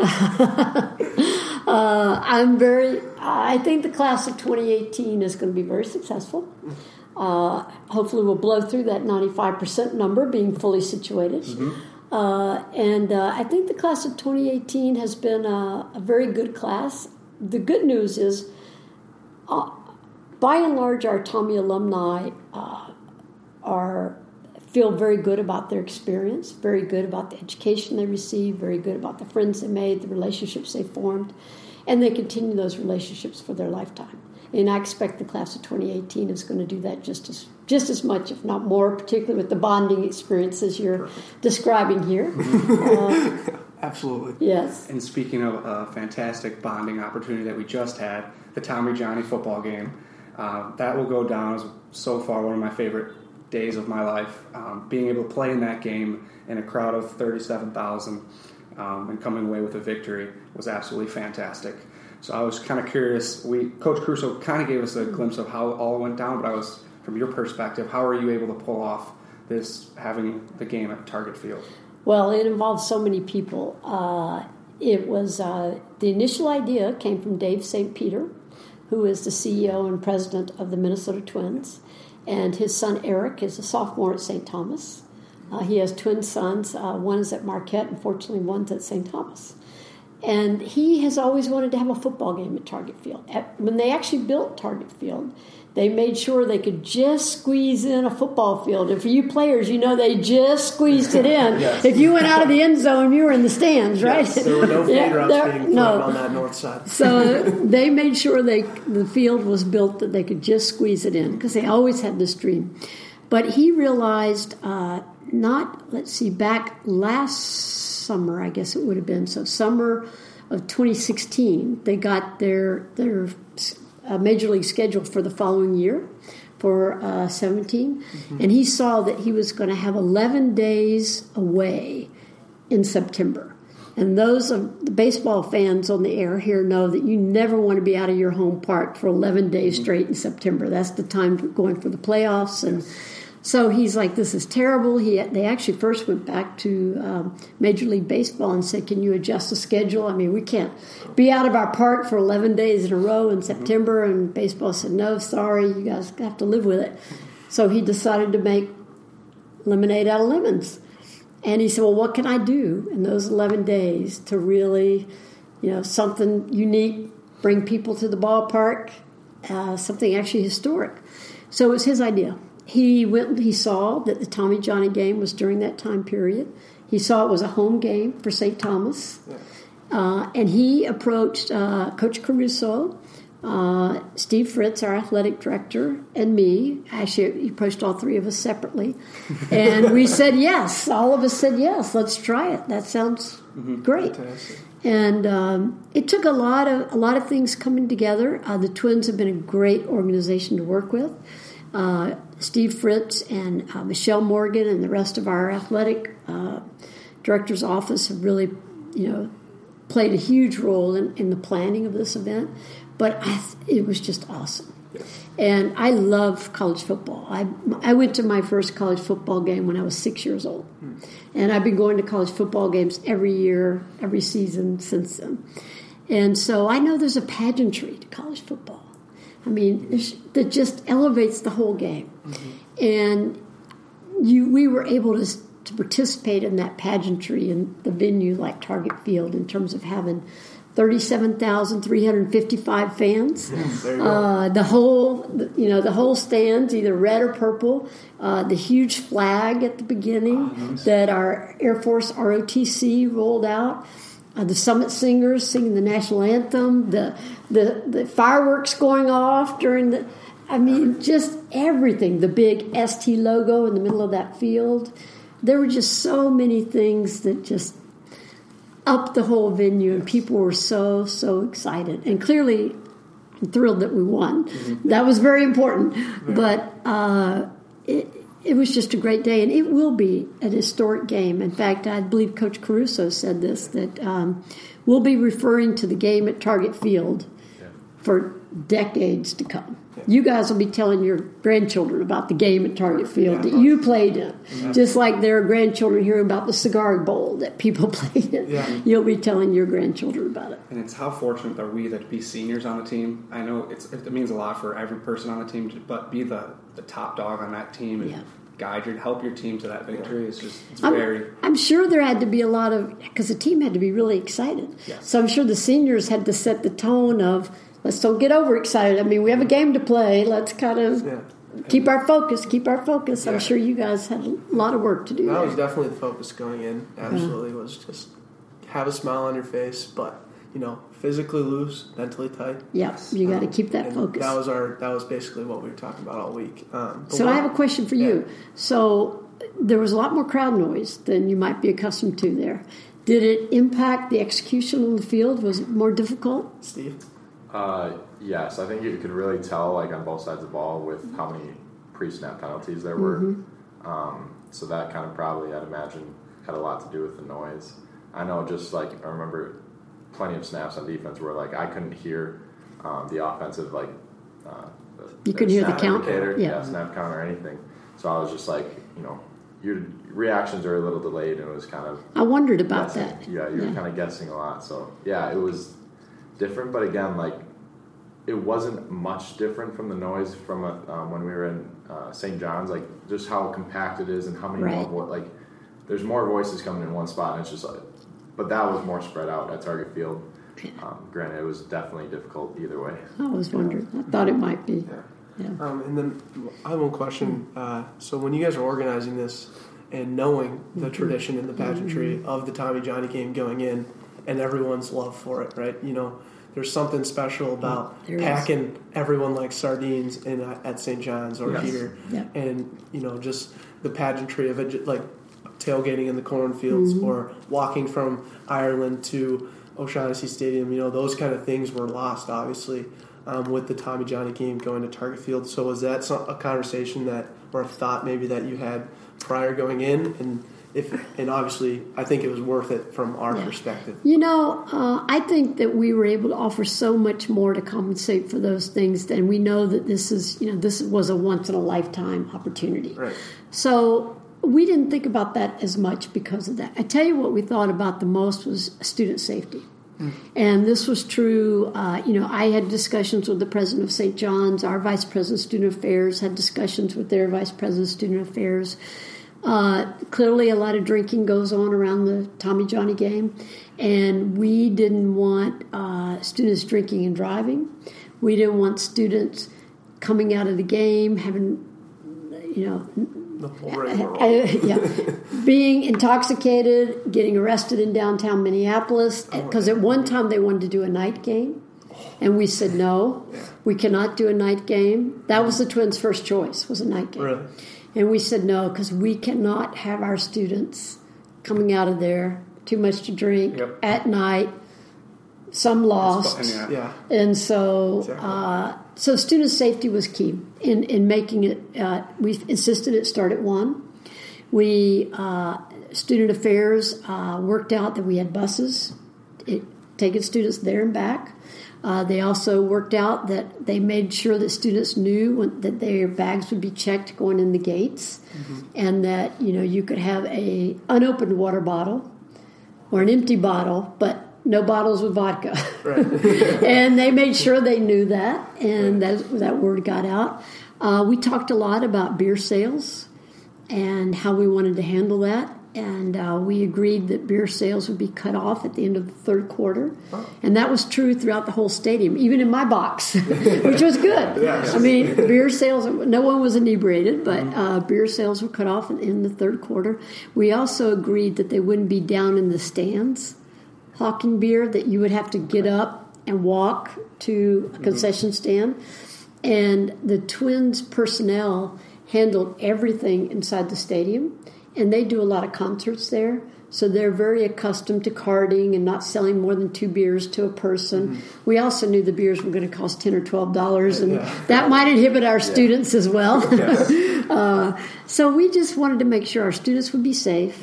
uh, I'm very. I think the class of 2018 is going to be very successful. Uh, hopefully, we'll blow through that 95% number, being fully situated. Uh, and uh, I think the class of 2018 has been a, a very good class. The good news is, uh, by and large, our Tommy alumni uh, are feel very good about their experience, very good about the education they received, very good about the friends they made, the relationships they formed, and they continue those relationships for their lifetime. And I expect the class of 2018 is going to do that just as just as much, if not more, particularly with the bonding experiences you're describing here. Absolutely. yes. And speaking of a fantastic bonding opportunity that we just had, the Tommy Johnny football game, uh, that will go down as so far one of my favorite days of my life. Um, being able to play in that game in a crowd of 37,000 um, and coming away with a victory was absolutely fantastic. So I was kind of curious. We Coach Caruso kind of gave us a glimpse of how it all went down, but I was, from your perspective, how are you able to pull off this having the game at Target Field? Well, it involved so many people. Uh, it was uh, the initial idea came from Dave St. Peter, who is the CEO and president of the Minnesota Twins, and his son Eric is a sophomore at St. Thomas. Uh, he has twin sons. Uh, one is at Marquette, and fortunately, one's at St. Thomas. And he has always wanted to have a football game at Target Field. At, when they actually built Target Field, they made sure they could just squeeze in a football field. And for you players, you know they just squeezed it in. Yes. If you went out of the end zone, you were in the stands, right? Yes, there were no Yeah, there- no. on that north side. So they made sure they the field was built that they could just squeeze it in because they always had this dream. But he realized uh, not let's see back last summer I guess it would have been so summer of 2016 they got their their uh, major league schedule for the following year for uh, 17 and he saw that he was going to have 11 days away in September. And those of the baseball fans on the air here know that you never want to be out of your home park for 11 days straight in September. That's the time for going for the playoffs. And so he's like, this is terrible. He, they actually first went back to um, Major League Baseball and said, can you adjust the schedule? I mean, we can't be out of our park for 11 days in a row in September. And baseball said, no, sorry, you guys have to live with it. So he decided to make lemonade out of lemons. And he said, Well, what can I do in those 11 days to really, you know, something unique, bring people to the ballpark, uh, something actually historic? So it was his idea. He went, he saw that the Tommy Johnny game was during that time period. He saw it was a home game for St. Thomas. Uh, and he approached uh, Coach Caruso, uh, Steve Fritz, our athletic director, and me. Actually, he approached all three of us separately. And we said yes. All of us said yes. Let's try it. That sounds great. Fantastic. And um, it took a lot of a lot of things coming together. Uh, the Twins have been a great organization to work with. Uh, Steve Fritz and uh, Michelle Morgan and the rest of our athletic uh, director's office have really, you know, played a huge role in, in the planning of this event. But I, it was just awesome. And I love college football. I, I went to my first college football game when I was six years old. And I've been going to college football games every year, every season since then. And so I know there's a pageantry to college football. I mean, that just elevates the whole game. And you, we were able to, to participate in that pageantry in the venue like Target Field in terms of having 37,355 fans. Go. Uh, the whole, you know, the whole stands either red or purple. Uh, the huge flag at the beginning that our Air Force ROTC rolled out. Uh, the Summit Singers singing the national anthem. The the the fireworks going off during the. I mean, just everything. The big ST logo in the middle of that field. There were just so many things that just up the whole venue, and people were so so excited. And clearly, I'm thrilled that we won. That was very important. But uh, it it was just a great day, and it will be an historic game. In fact, I believe Coach Caruso said this that um, we'll be referring to the game at Target Field for decades to come. You guys will be telling your grandchildren about the game at Target Field that you played in, just like their grandchildren hear about the cigar bowl that people played in. Yeah. You'll be telling your grandchildren about it. And it's how fortunate are we that to be seniors on the team. I know it's, it means a lot for every person on the team, to, but be the, the top dog on that team and Yeah. guide your help your team to that victory is just it's I'm, very I'm sure there had to be a lot of because the team had to be really excited. Yes. So I'm sure the seniors had to set the tone of let's don't get overexcited. I mean, we have a game to play. Let's kind of Yeah. keep our focus. Keep our focus. Yeah. I'm sure you guys had a lot of work to do. That there. was definitely the focus going in. Absolutely was just have a smile on your face, but you know, physically loose, mentally tight. yeah, you got to keep that focus. That was our. That was basically what we were talking about all week. Um, So I have a question for you. So there was a lot more crowd noise than you might be accustomed to there. Did it impact the execution on the field? Was it more difficult? Steve. Uh, yes, I think you could really tell, like on both sides of the ball, with how many pre-snap penalties there were. Um, so that kind of probably, I'd imagine, had a lot to do with the noise. I know, just like I remember, plenty of snaps on defense where like I couldn't hear um, the offensive like. Uh, You couldn't hear the count? Yeah. yeah, snap count or anything. So I was just like, you know, your reactions are a little delayed, and it was kind of I wondered about guessing. that. Yeah, you were kind of guessing a lot. So yeah, it was different, but again, like it wasn't much different from the noise from uh um, when we were in uh, St. John's. Like just how compact it is and how many Right. more vo- like there's more voices coming in one spot, and it's just like. But that was more spread out at Target Field. Um, granted, it was definitely difficult either way. I was wondering. I thought it might be. Yeah. Yeah. Um, and then I have one question. Uh, so when you guys are organizing this and knowing the tradition and the pageantry of the Tommy Johnny game going in and everyone's love for it, right? You know, there's something special about There is. packing everyone like sardines in uh, at St. John's or Yes. here, Yeah. and you know just the pageantry of it, like tailgating in the cornfields or walking from Ireland to O'Shaughnessy Stadium. You know, those kind of things were lost, obviously, um, with the Tommy Johnny game going to Target Field. So was that a conversation that, or a thought maybe that you had prior going in, and if, and obviously, I think it was worth it from our Yeah. perspective. You know, uh, I think that we were able to offer so much more to compensate for those things, and we know that this is, you know, this was a once in a lifetime opportunity. Right. So we didn't think about that as much because of that. I tell you what we thought about the most was student safety. And this was true. Uh, you know, I had discussions with the president of St. John's. Our vice president of student affairs had discussions with their vice president of student affairs. Uh, clearly, a lot of drinking goes on around the Tommy Johnny game, and we didn't want uh, students drinking and driving. We didn't want students coming out of the game having, you know, The whole rigmarole. uh, yeah, being intoxicated, getting arrested in downtown Minneapolis. Because at one time they wanted to do a night game, and we said no, we cannot do a night game. That was the Twins' first choice was a night game, Really? And we said no because we cannot have our students coming out of there too much to drink Yep. at night. Some lost. And, yeah, Yeah. And so, Exactly. uh, so student safety was key in, in making it. Uh, we insisted it start at one. We uh, student affairs uh, worked out that we had buses. It, taking students there and back. Uh, they also worked out that they made sure that students knew when, that their bags would be checked going in the gates, and that you know you could have a unopened water bottle or an empty bottle, but no bottles with vodka. and they made sure they knew that, and that that word got out. Uh, we talked a lot about beer sales and how we wanted to handle that. And uh, we agreed that beer sales would be cut off at the end of the third quarter. And that was true throughout the whole stadium, even in my box, which was good. I mean, beer sales, no one was inebriated, but uh, beer sales were cut off in, in the third quarter. We also agreed that they wouldn't be down in the stands hawking beer, that you would have to get up and walk to a concession stand. And the Twins personnel handled everything inside the stadium, and they do a lot of concerts there. So they're very accustomed to carding and not selling more than two beers to a person. We also knew the beers were going to cost ten or twelve dollars, and that might inhibit our students as well. uh, so we just wanted to make sure our students would be safe,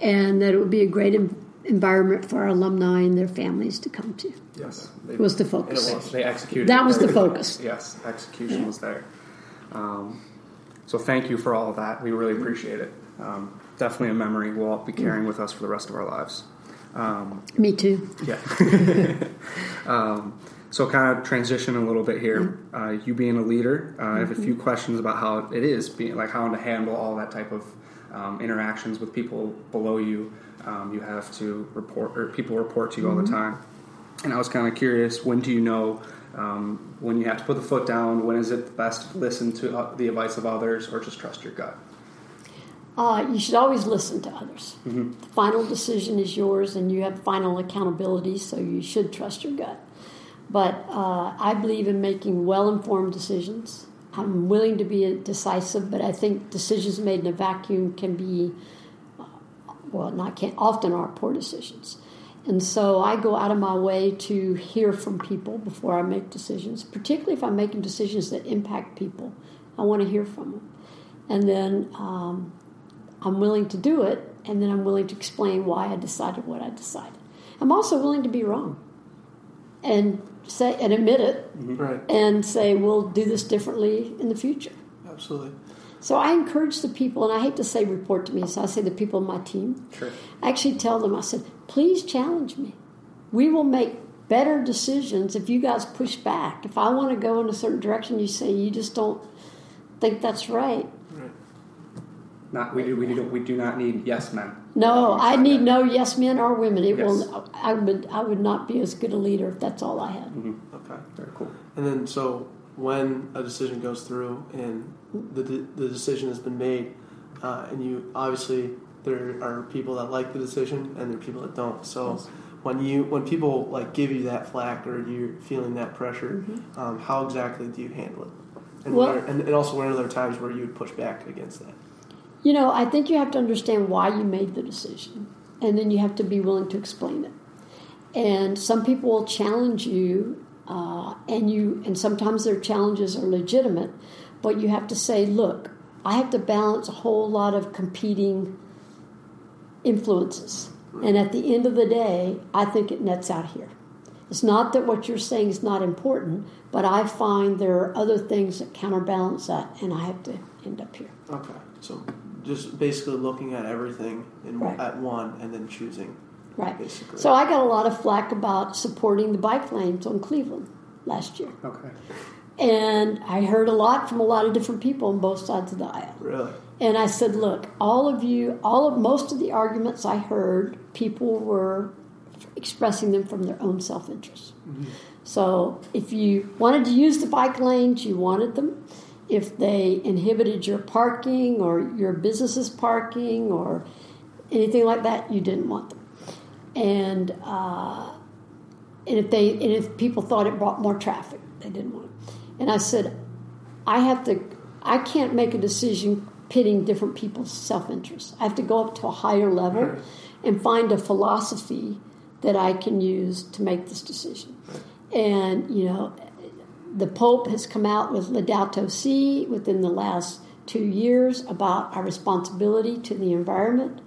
and that it would be a great en- environment for our alumni and their families to come to. Yes, they, Was the focus. was. they executed. That was the focus. Yes, execution was there. Um, so thank you for all of that. We really appreciate it. Um, definitely a memory we'll all be carrying with us for the rest of our lives. Um, Me too. yeah. um, so kind of transition a little bit here. Uh, you being a leader, uh, I have a few questions about how it is being like how to handle all that type of um, interactions with people below you. Um, you have to report or people report to you all the time. And I was kind of curious, when do you know um, when you have to put the foot down? When is it best to listen to uh, the advice of others or just trust your gut? Uh, you should always listen to others. The final decision is yours, and you have final accountability, so you should trust your gut. But uh, I believe in making well informed decisions. I'm willing to be decisive, but I think decisions made in a vacuum can be, uh, well, not can often are poor decisions. And so I go out of my way to hear from people before I make decisions, particularly if I'm making decisions that impact people. I want to hear from them. And then um, I'm willing to do it, and then I'm willing to explain why I decided what I decided. I'm also willing to be wrong and say and admit it Right. and say we'll do this differently in the future. Absolutely. So I encourage the people, and I hate to say report to me, so I say the people on my team. Sure. I actually tell them, I said, please challenge me. We will make better decisions if you guys push back. If I want to go in a certain direction, you say you just don't think that's right. Right. Not we do we do we do not need yes men. No, I need that. no yes men or women. It Yes. will. I would. I would not be as good a leader if that's all I had. Mm-hmm. Okay. Very cool. And then, so when a decision goes through and the, the decision has been made, uh, and you obviously there are people that like the decision and there are people that don't. So when you when people like give you that flack or you're feeling that pressure, um, how exactly do you handle it? And, Well- where, and, and also, when are there times where you would push back against that? You know, I think you have to understand why you made the decision, and then you have to be willing to explain it. And some people will challenge you, uh, and you, and sometimes their challenges are legitimate, but you have to say, "Look, I have to balance a whole lot of competing influences, and at the end of the day, I think it nets out here." It's not that what you're saying is not important, but I find there are other things that counterbalance that, and I have to end up here. Okay. So just basically looking at everything in, Right. at one and then choosing. Right. Basically. So I got a lot of flack about supporting the bike lanes on Cleveland last year. Okay. And I heard a lot from a lot of different people on both sides of the aisle. Really. And I said, look, all of you, all of most of the arguments I heard, people were expressing them from their own self interest. So if you wanted to use the bike lanes, you wanted them. If they inhibited your parking or your business's parking or anything like that, you didn't want them. And uh, and if they and if people thought it brought more traffic, they didn't want it. And I said, I have to. I can't make a decision pitting different people's self interest. I have to go up to a higher level and find a philosophy that I can use to make this decision. And you know, the Pope has come out with Laudato Si within the last two years about our responsibility to the environment.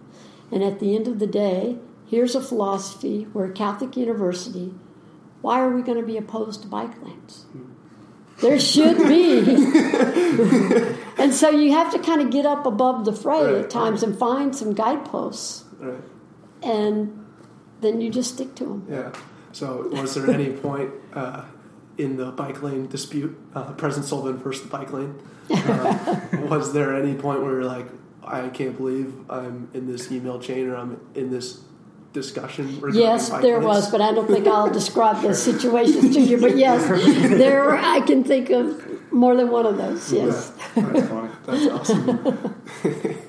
And at the end of the day, here's a philosophy. We're a Catholic university. Why are we going to be opposed to bike lanes? Hmm. There should be. and so you have to kind of get up above the fray Right, at times and find some guideposts, Right. and then you just stick to them. Yeah. So, was there any point uh, in the bike lane dispute, uh, President Sullivan versus the bike lane? Uh, was there any point where you're like, I can't believe I'm in this email chain or I'm in this discussion? regarding Yes, there was, but I don't think I'll describe the situations to you. But yes, there I can think of more than one of those. Yes. That's funny. That's awesome.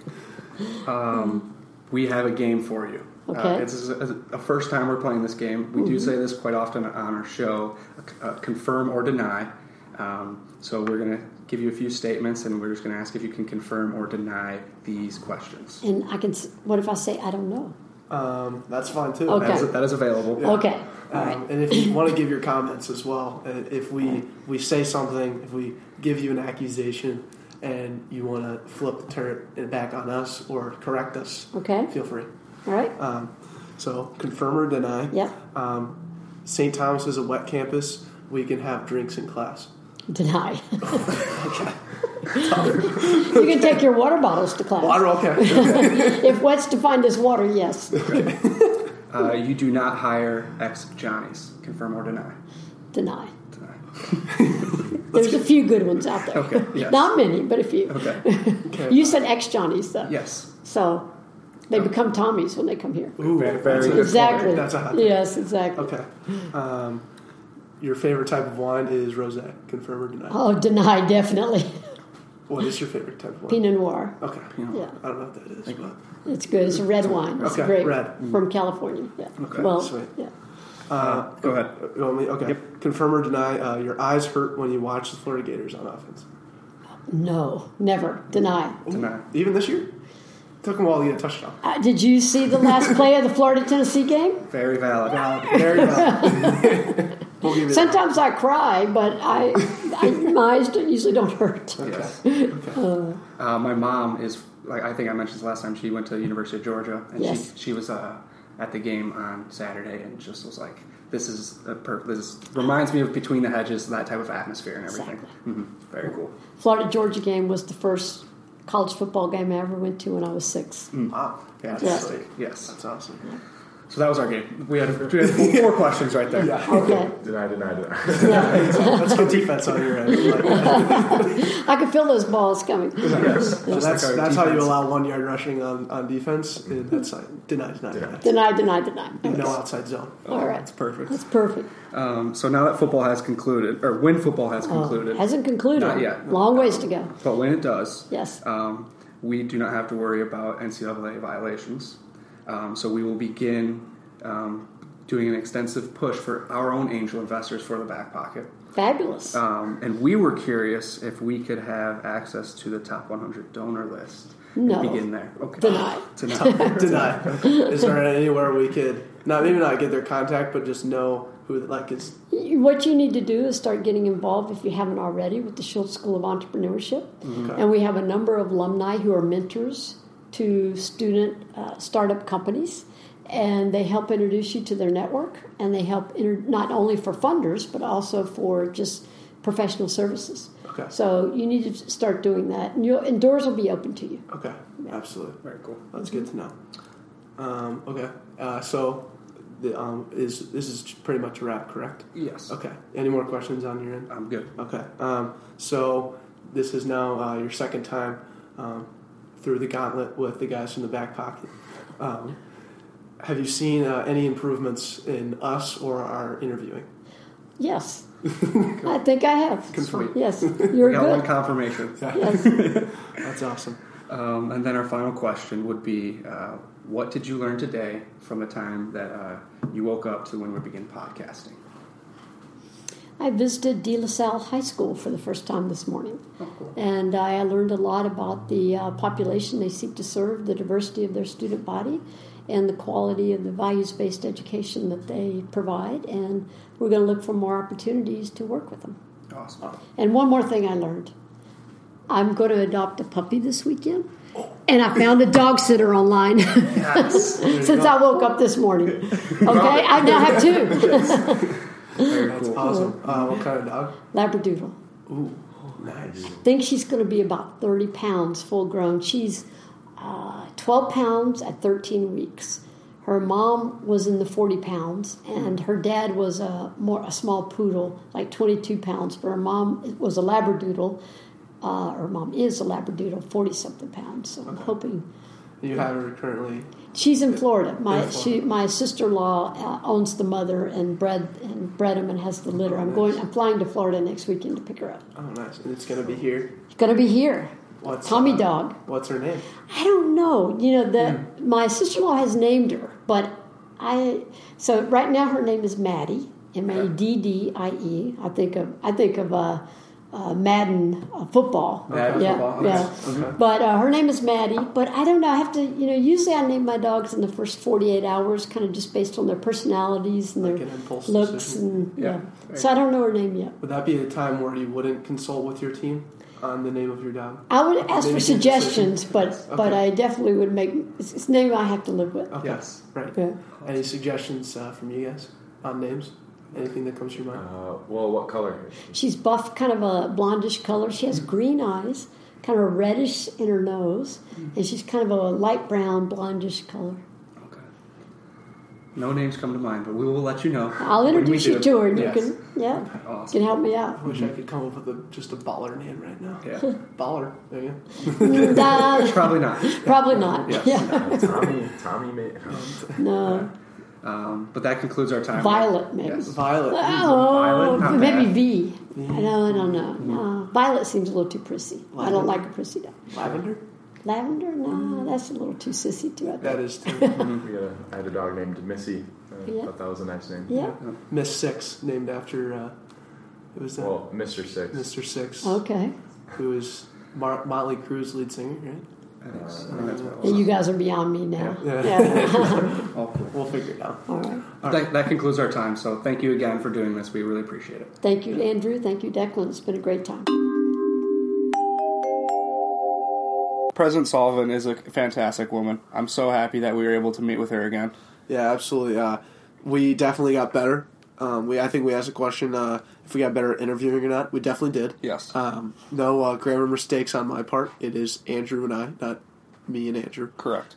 Um, we have a game for you. Okay. Mm-hmm. Uh, it's a, a first time we're playing this game. We do say this quite often on our show uh, confirm or deny. Um, so we're going to give you a few statements and we're just going to ask if you can confirm or deny these questions. And I can. What if I say I don't know? Um, that's fine too. Okay. That, is, that is available. Okay. All right. Um, and if you want to give your comments as well, if we we say something, if we give you an accusation, and you want to flip the turn it back on us or correct us, Okay. feel free. All right. Um, so confirm or deny. Yeah. Um, St. Thomas is a wet campus. We can have drinks in class. Deny. Okay. you can take your water bottles to class. Water. Okay. If wet's defined as water, yes. Uh, you do not hire ex Johnnies. Confirm or deny. Deny. Deny. There's a few good ones out there. Okay, yes. Not many, but a few. Okay. okay. You said ex Johnnies, though. Yes. So they become Tommies when they come here. Ooh, Very- very that's good. Exactly. That's a hot. Yes, exactly. Okay. Um, your favorite type of wine is rosé. Confirm or deny. Oh, deny, definitely. What is your favorite type of wine? Pinot Noir. Okay. Yeah, I don't know what that is, but it's good. It's a red wine. It's Okay, great. red. From California. Yeah. Okay, well, sweet. yeah. uh, Go ahead. You want me? Okay. Yep. Confirm or deny? Uh, your eyes hurt when you watch the Florida Gators on offense. No, never. Deny. Deny. Even this year, took them a while to get a touchdown. Uh, did you see the last play of the Florida Tennessee game? Very valid. Uh, there you go. We'll give you that. Sometimes I cry, but I, I my eyes usually don't hurt. Yes. Okay. Uh, my mom is like I think I mentioned this last time. She went to the University of Georgia, and Yes. she she was uh, at the game on Saturday, and just was like, "This is a per- this reminds me of Between the Hedges, that type of atmosphere and everything." hmm Very cool. Florida Georgia game was the first college football game I ever went to when I was six. Wow. Fantastic. Yes. That's awesome. So that was our game. We had, we had four, four questions right there. Yeah. Okay. Deny, deny, deny. Yeah. That's good defense on your end. Like, I could feel those balls coming. Yes. so that's like that's how you allow one yard rushing on, on defense. And that's like, deny, deny, deny. Deny, deny, deny. No outside zone. All right. That's perfect. That's perfect. Um, so now that football has concluded, or when football has Oh, concluded, hasn't concluded. Not yet. Long ways to go. but when it does, Yes. um, we do not have to worry about NCAA violations. Um, so we will begin um, doing an extensive push for our own angel investors for the back pocket. Fabulous. Um, and we were curious if we could have access to the top 100 donor list. No. And begin there. Okay. Deny. Deny. Deny. Is there anywhere we could not maybe not get their contact, but just know who like is What you need to do is start getting involved, if you haven't already, with the Schulze School of Entrepreneurship. Okay. And we have a number of alumni who are mentors to student uh, startup companies. And they help introduce you to their network, and they help inter- not only for funders, but also for just professional services. Okay. So you need to start doing that, and, you'll, and doors will be open to you. Okay. Absolutely. Very cool. That's good to know. Um, okay. Uh, so the, um, is this is pretty much a wrap, correct? Yes. Okay. Any more questions on your end? I'm good. Okay. Um, so this is now uh, your second time um, through the gauntlet with the guys from the back pocket. Um, have you seen uh, any improvements in us or our interviewing? Yes, I think I have. Confirm. Yes, you're got one good. confirmation. Yes. That's awesome. Um, and then our final question would be uh, What did you learn today from the time that uh, you woke up to when we begin podcasting? I visited De La Salle High School for the first time this morning, Oh, and I learned a lot about the uh, population they seek to serve, the diversity of their student body, and the quality of the values based education that they provide. And we're going to look for more opportunities to work with them. Awesome. And one more thing I learned I'm going to adopt a puppy this weekend. And I found a dog sitter online Yes. since I woke up this morning. Okay, I now have two Very That's cool. awesome. Uh, what kind of dog? Labradoodle. Ooh, nice. I think she's going to be about 30 pounds full grown. She's uh, 12 pounds at 13 weeks. Her mom was in the 40 pounds, and her dad was a more a small poodle, like 22 pounds. But her mom was a labradoodle. Uh, her mom is a labradoodle, 40 something pounds. So I'm hoping You have her currently. she's in Florida. My In Florida. she my sister in law uh, owns the mother and bred and bred him and has the litter. I'm going. I'm flying to Florida next weekend to pick her up. Oh, nice. And it's gonna be here. She's going to be here. What's Tommy uh, dog. What's her name? I don't know. You know, the Hmm. my sister in law has named her, but I so right now her name is Maddie, M A D D I E. I think of I think of uh, uh, Madden uh, football. Madden yeah, football, yeah. okay. But uh, her name is Maddie. But I don't know. I have to. You know, usually I name my dogs in the first forty eight hours, kind of just based on their personalities and Like their an looks decision. and Yeah. yeah. So I don't know her name yet. Would that be a time where you wouldn't consult with your team on the name of your dog? I would ask for suggestions, but but I definitely would make it's, it's a name I have to live with. Okay. Yes. Right. Yeah. Any suggestions uh, from you guys on names? Anything that comes to your mind? Uh, well, what color? She's buff, kind of a blondish color. She has green eyes, kind of reddish in her nose, and she's kind of a light brown, blondish color. Okay. No names come to mind, but we will let you know. I'll introduce you to her, and Yes. you can, yeah, Awesome. can help me out. I out. wish I could come up with a, just a baller name right now. Yeah. Baller. There you go. Probably not. probably not. Yes. Yeah, Tommy. Tommy made. no. Um, but that concludes our time. Violet, maybe. Yes. Violet. Oh, Violet, not oh, maybe bad. V. I don't, I don't know. No, uh, mm-hmm. Violet seems a little too prissy. I don't like a prissy dog. Lavender. Lavender? No, mm-hmm. that's a little too sissy too. I think. That is too. Mm-hmm. We had a, I had a dog named Missy. I Yeah. thought that was a nice name. Yeah. Miss Six, named after. Uh, it was that Well, Mr. Six. Mr. Six, Okay. who is Mar- Motley Crue's lead singer, right? I think so. I think that's what it And was. you guys are beyond me now. Yeah. Yeah. All. We'll figure it out. All right. That, that concludes our time. So thank you again for doing this. We really appreciate it. Thank you, Andrew. Thank you, Declan. It's been a great time. President Sullivan is a fantastic woman. I'm so happy that we were able to meet with her again. Yeah, absolutely. Uh, we definitely got better. Um, we I think we asked a question uh, if we got better at interviewing or not. We definitely did. Yes. Um, no uh, grammar mistakes on my part. It is Andrew and I, not me and Andrew. Correct.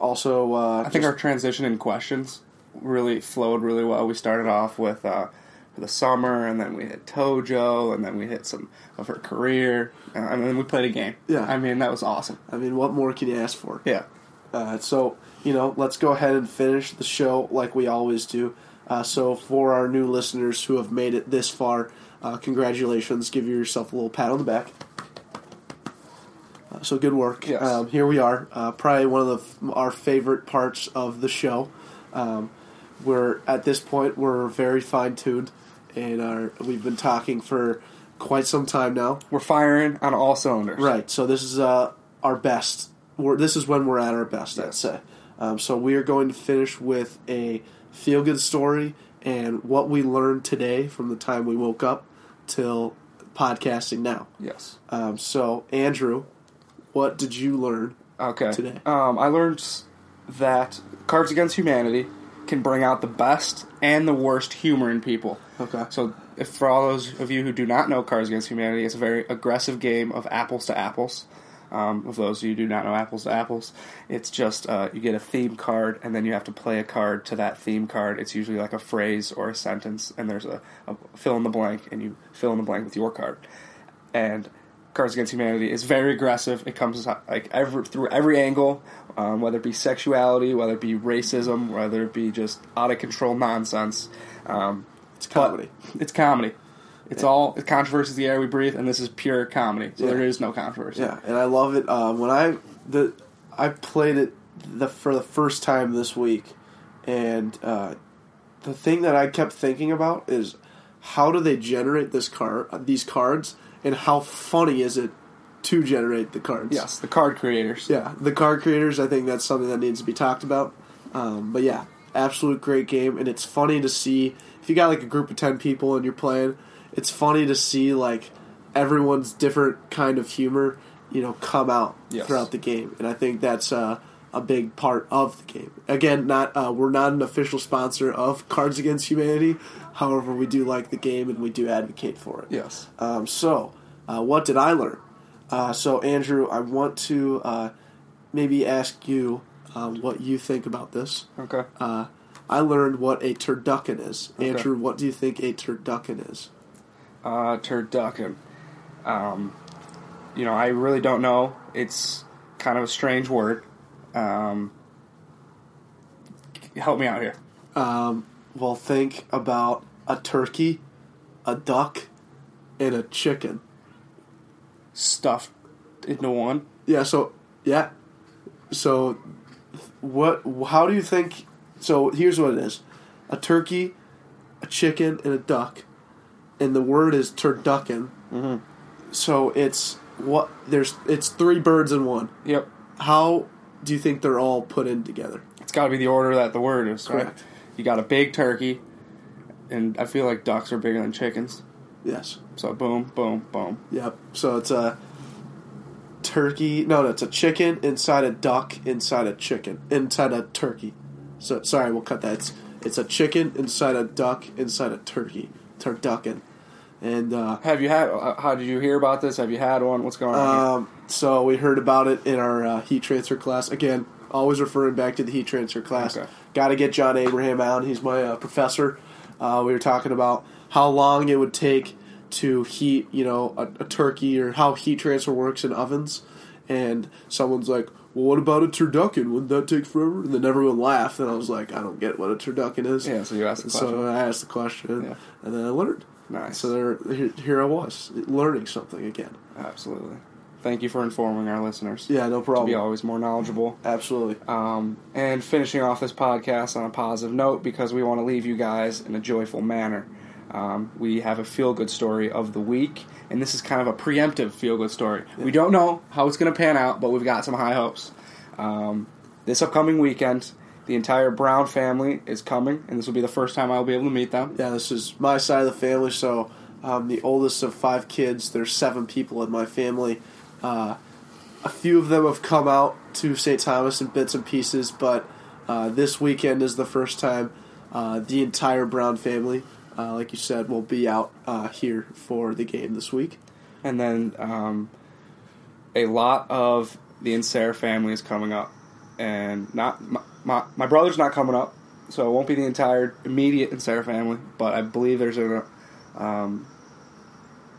Also, uh, I think our transition in questions really flowed really well. We started off with uh, the summer, and then we hit ToJo, and then we hit some of her career, uh, and then we played a game. Yeah. I mean that was awesome. I mean, what more can you ask for? Yeah. Uh, so, you know, let's go ahead and finish the show like we always do. Uh, so, for our new listeners who have made it this far, uh, congratulations. Give yourself a little pat on the back. Uh, so, good work. Yes. Um, here we are. Uh, probably one of the, our favorite parts of the show. Um, we're at this point we're very fine tuned, and our, we've been talking for quite some time now. We're firing on all cylinders. Right. So this is uh, our best. We're, this is when we're at our best. I'd say. Um, so we are going to finish with a feel good story and what we learned today from the time we woke up till podcasting now. Yes. Um, so Andrew, what did you learn? Okay. Today. Um, I learned that Cards Against Humanity can bring out the best and the worst humor in people. Okay. So, if for all those of you who do not know Cards Against Humanity, it's a very aggressive game of apples to apples. Um, of those of you who do not know apples to apples, it's just uh, you get a theme card and then you have to play a card to that theme card. It's usually like a phrase or a sentence, and there's a, a fill in the blank, and you fill in the blank with your card. And Cards Against Humanity is very aggressive. It comes like every through every angle, um, whether it be sexuality, whether it be racism, whether it be just out of control nonsense. Um, It's comedy. it's comedy. It's all controversy is the air we breathe, and this is pure comedy. So Yeah. there is no controversy. Yeah, and I love it. Uh, when I the I played it the for the first time this week, and uh, the thing that I kept thinking about is how do they generate this card these cards, and how funny is it to generate the cards? Yes, the card creators. Yeah, the card creators. I think that's something that needs to be talked about. Um, but yeah, absolute great game, and it's funny to see if you got like a group of ten people and you're playing. It's funny to see like everyone's different kind of humor you know, come out Yes. throughout the game, and I think that's uh, a big part of the game. Again, not uh, we're not an official sponsor of Cards Against Humanity. However, we do like the game and we do advocate for it. Yes. Um, so, uh, what did I learn? Uh, so, Andrew, I want to uh, maybe ask you um, what you think about this. Okay. Uh, I learned what a turducken is. Okay. Andrew, what do you think a turducken is? Uh, turducken. Um, you know, I really don't know. It's kind of a strange word. Um, help me out here. Um, well, think about a turkey, a duck, and a chicken. Stuffed into one. Yeah. So yeah. So what? How do you think? So here's what it is: a turkey, a chicken, and a duck, and the word is turducken. Mm-hmm. So it's what? There's it's three birds in one. Yep. How do you think they're all put in together? It's got to be the order that the word is. Right? You got a big turkey, and I feel like ducks are bigger than chickens. Yes. So boom, boom, boom. Yep. So it's a turkey. No, no, it's a chicken inside a duck inside a chicken inside a turkey. So sorry, we'll cut that. It's, it's a chicken inside a duck inside a turkey. Turducken. And uh, Have you had? uh, How did you hear about this? Have you had one? What's going on? um, so we heard about it in our uh, heat transfer class. Again, always referring back to the heat transfer class. Okay. Got to get John Abraham out. He's my uh, professor. Uh, we were talking about how long it would take to heat, you know, a, a turkey or how heat transfer works in ovens. And someone's like, "Well, what about a turducken? Wouldn't that take forever?" And then everyone laughed, and I was like, "I don't get what a turducken is." Yeah, so you asked the question. So I asked the question, Yeah. and then I learned. Nice. So there, here, here I was, learning something again. Absolutely. Thank you for informing our listeners. Yeah, no To be always more knowledgeable. Absolutely. Um, and finishing off this podcast on a positive note because we want to leave you guys in a joyful manner. Um, we have a feel good story of the week, and this is kind of a preemptive feel good story. We don't know how it's going to pan out, but we've got some high hopes. Um, this upcoming weekend, the entire Brown family is coming, and this will be the first time I'll be able to meet them. Yeah, this is my side of the family. So I'm the oldest of five kids. There's seven people in my family. Uh, a few of them have come out to St. Thomas in bits and pieces, but uh, this weekend is the first time uh, the entire Brown family, uh, like you said, will be out uh, here for the game this week. And then um, a lot of the Insera family is coming up, and not my, my, brother's not coming up, so it won't be the entire immediate Insera family. But I believe there's a um,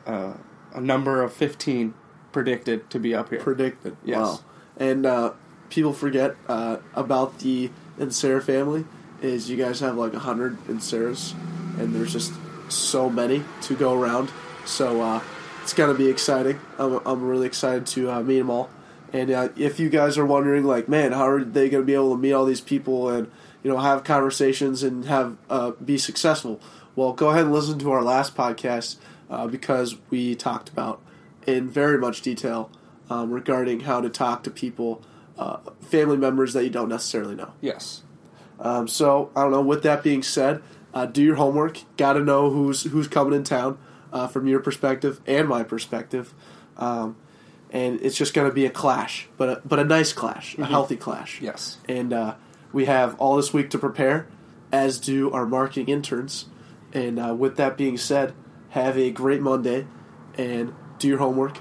uh, a number of fifteen predicted to be up here. predicted. Yes. Wow. And uh, people forget uh, about the Insera family is you guys have like a hundred Inseras, and there's just so many to go around. So uh, it's gonna be exciting. I'm, I'm really excited to uh, meet them all. And uh, if you guys are wondering, like, man, how are they gonna be able to meet all these people and you know have conversations and have uh, be successful? Well, go ahead and listen to our last podcast uh, because we talked about in very much detail um, regarding how to talk to people, uh, family members that you don't necessarily know. yes. Um, so I don't know. With that being said, uh, do your homework. Got to know who's who's coming in town uh, from your perspective and my perspective, um, and it's just going to be a clash, but a, but a nice clash, a healthy clash. Yes. And uh, we have all this week to prepare, as do our marketing interns. And uh, with that being said, have a great Monday, and do your homework,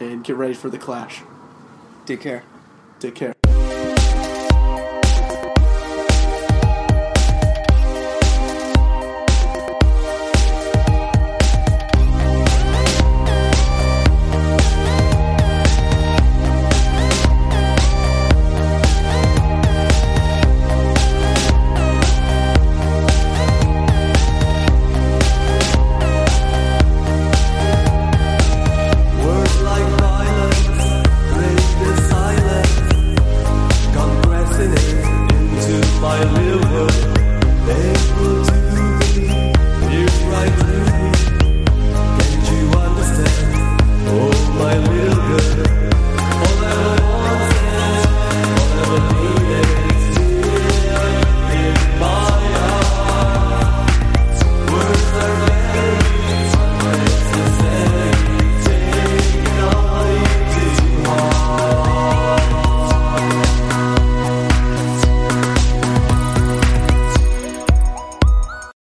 and get ready for the clash. Take care. Take care.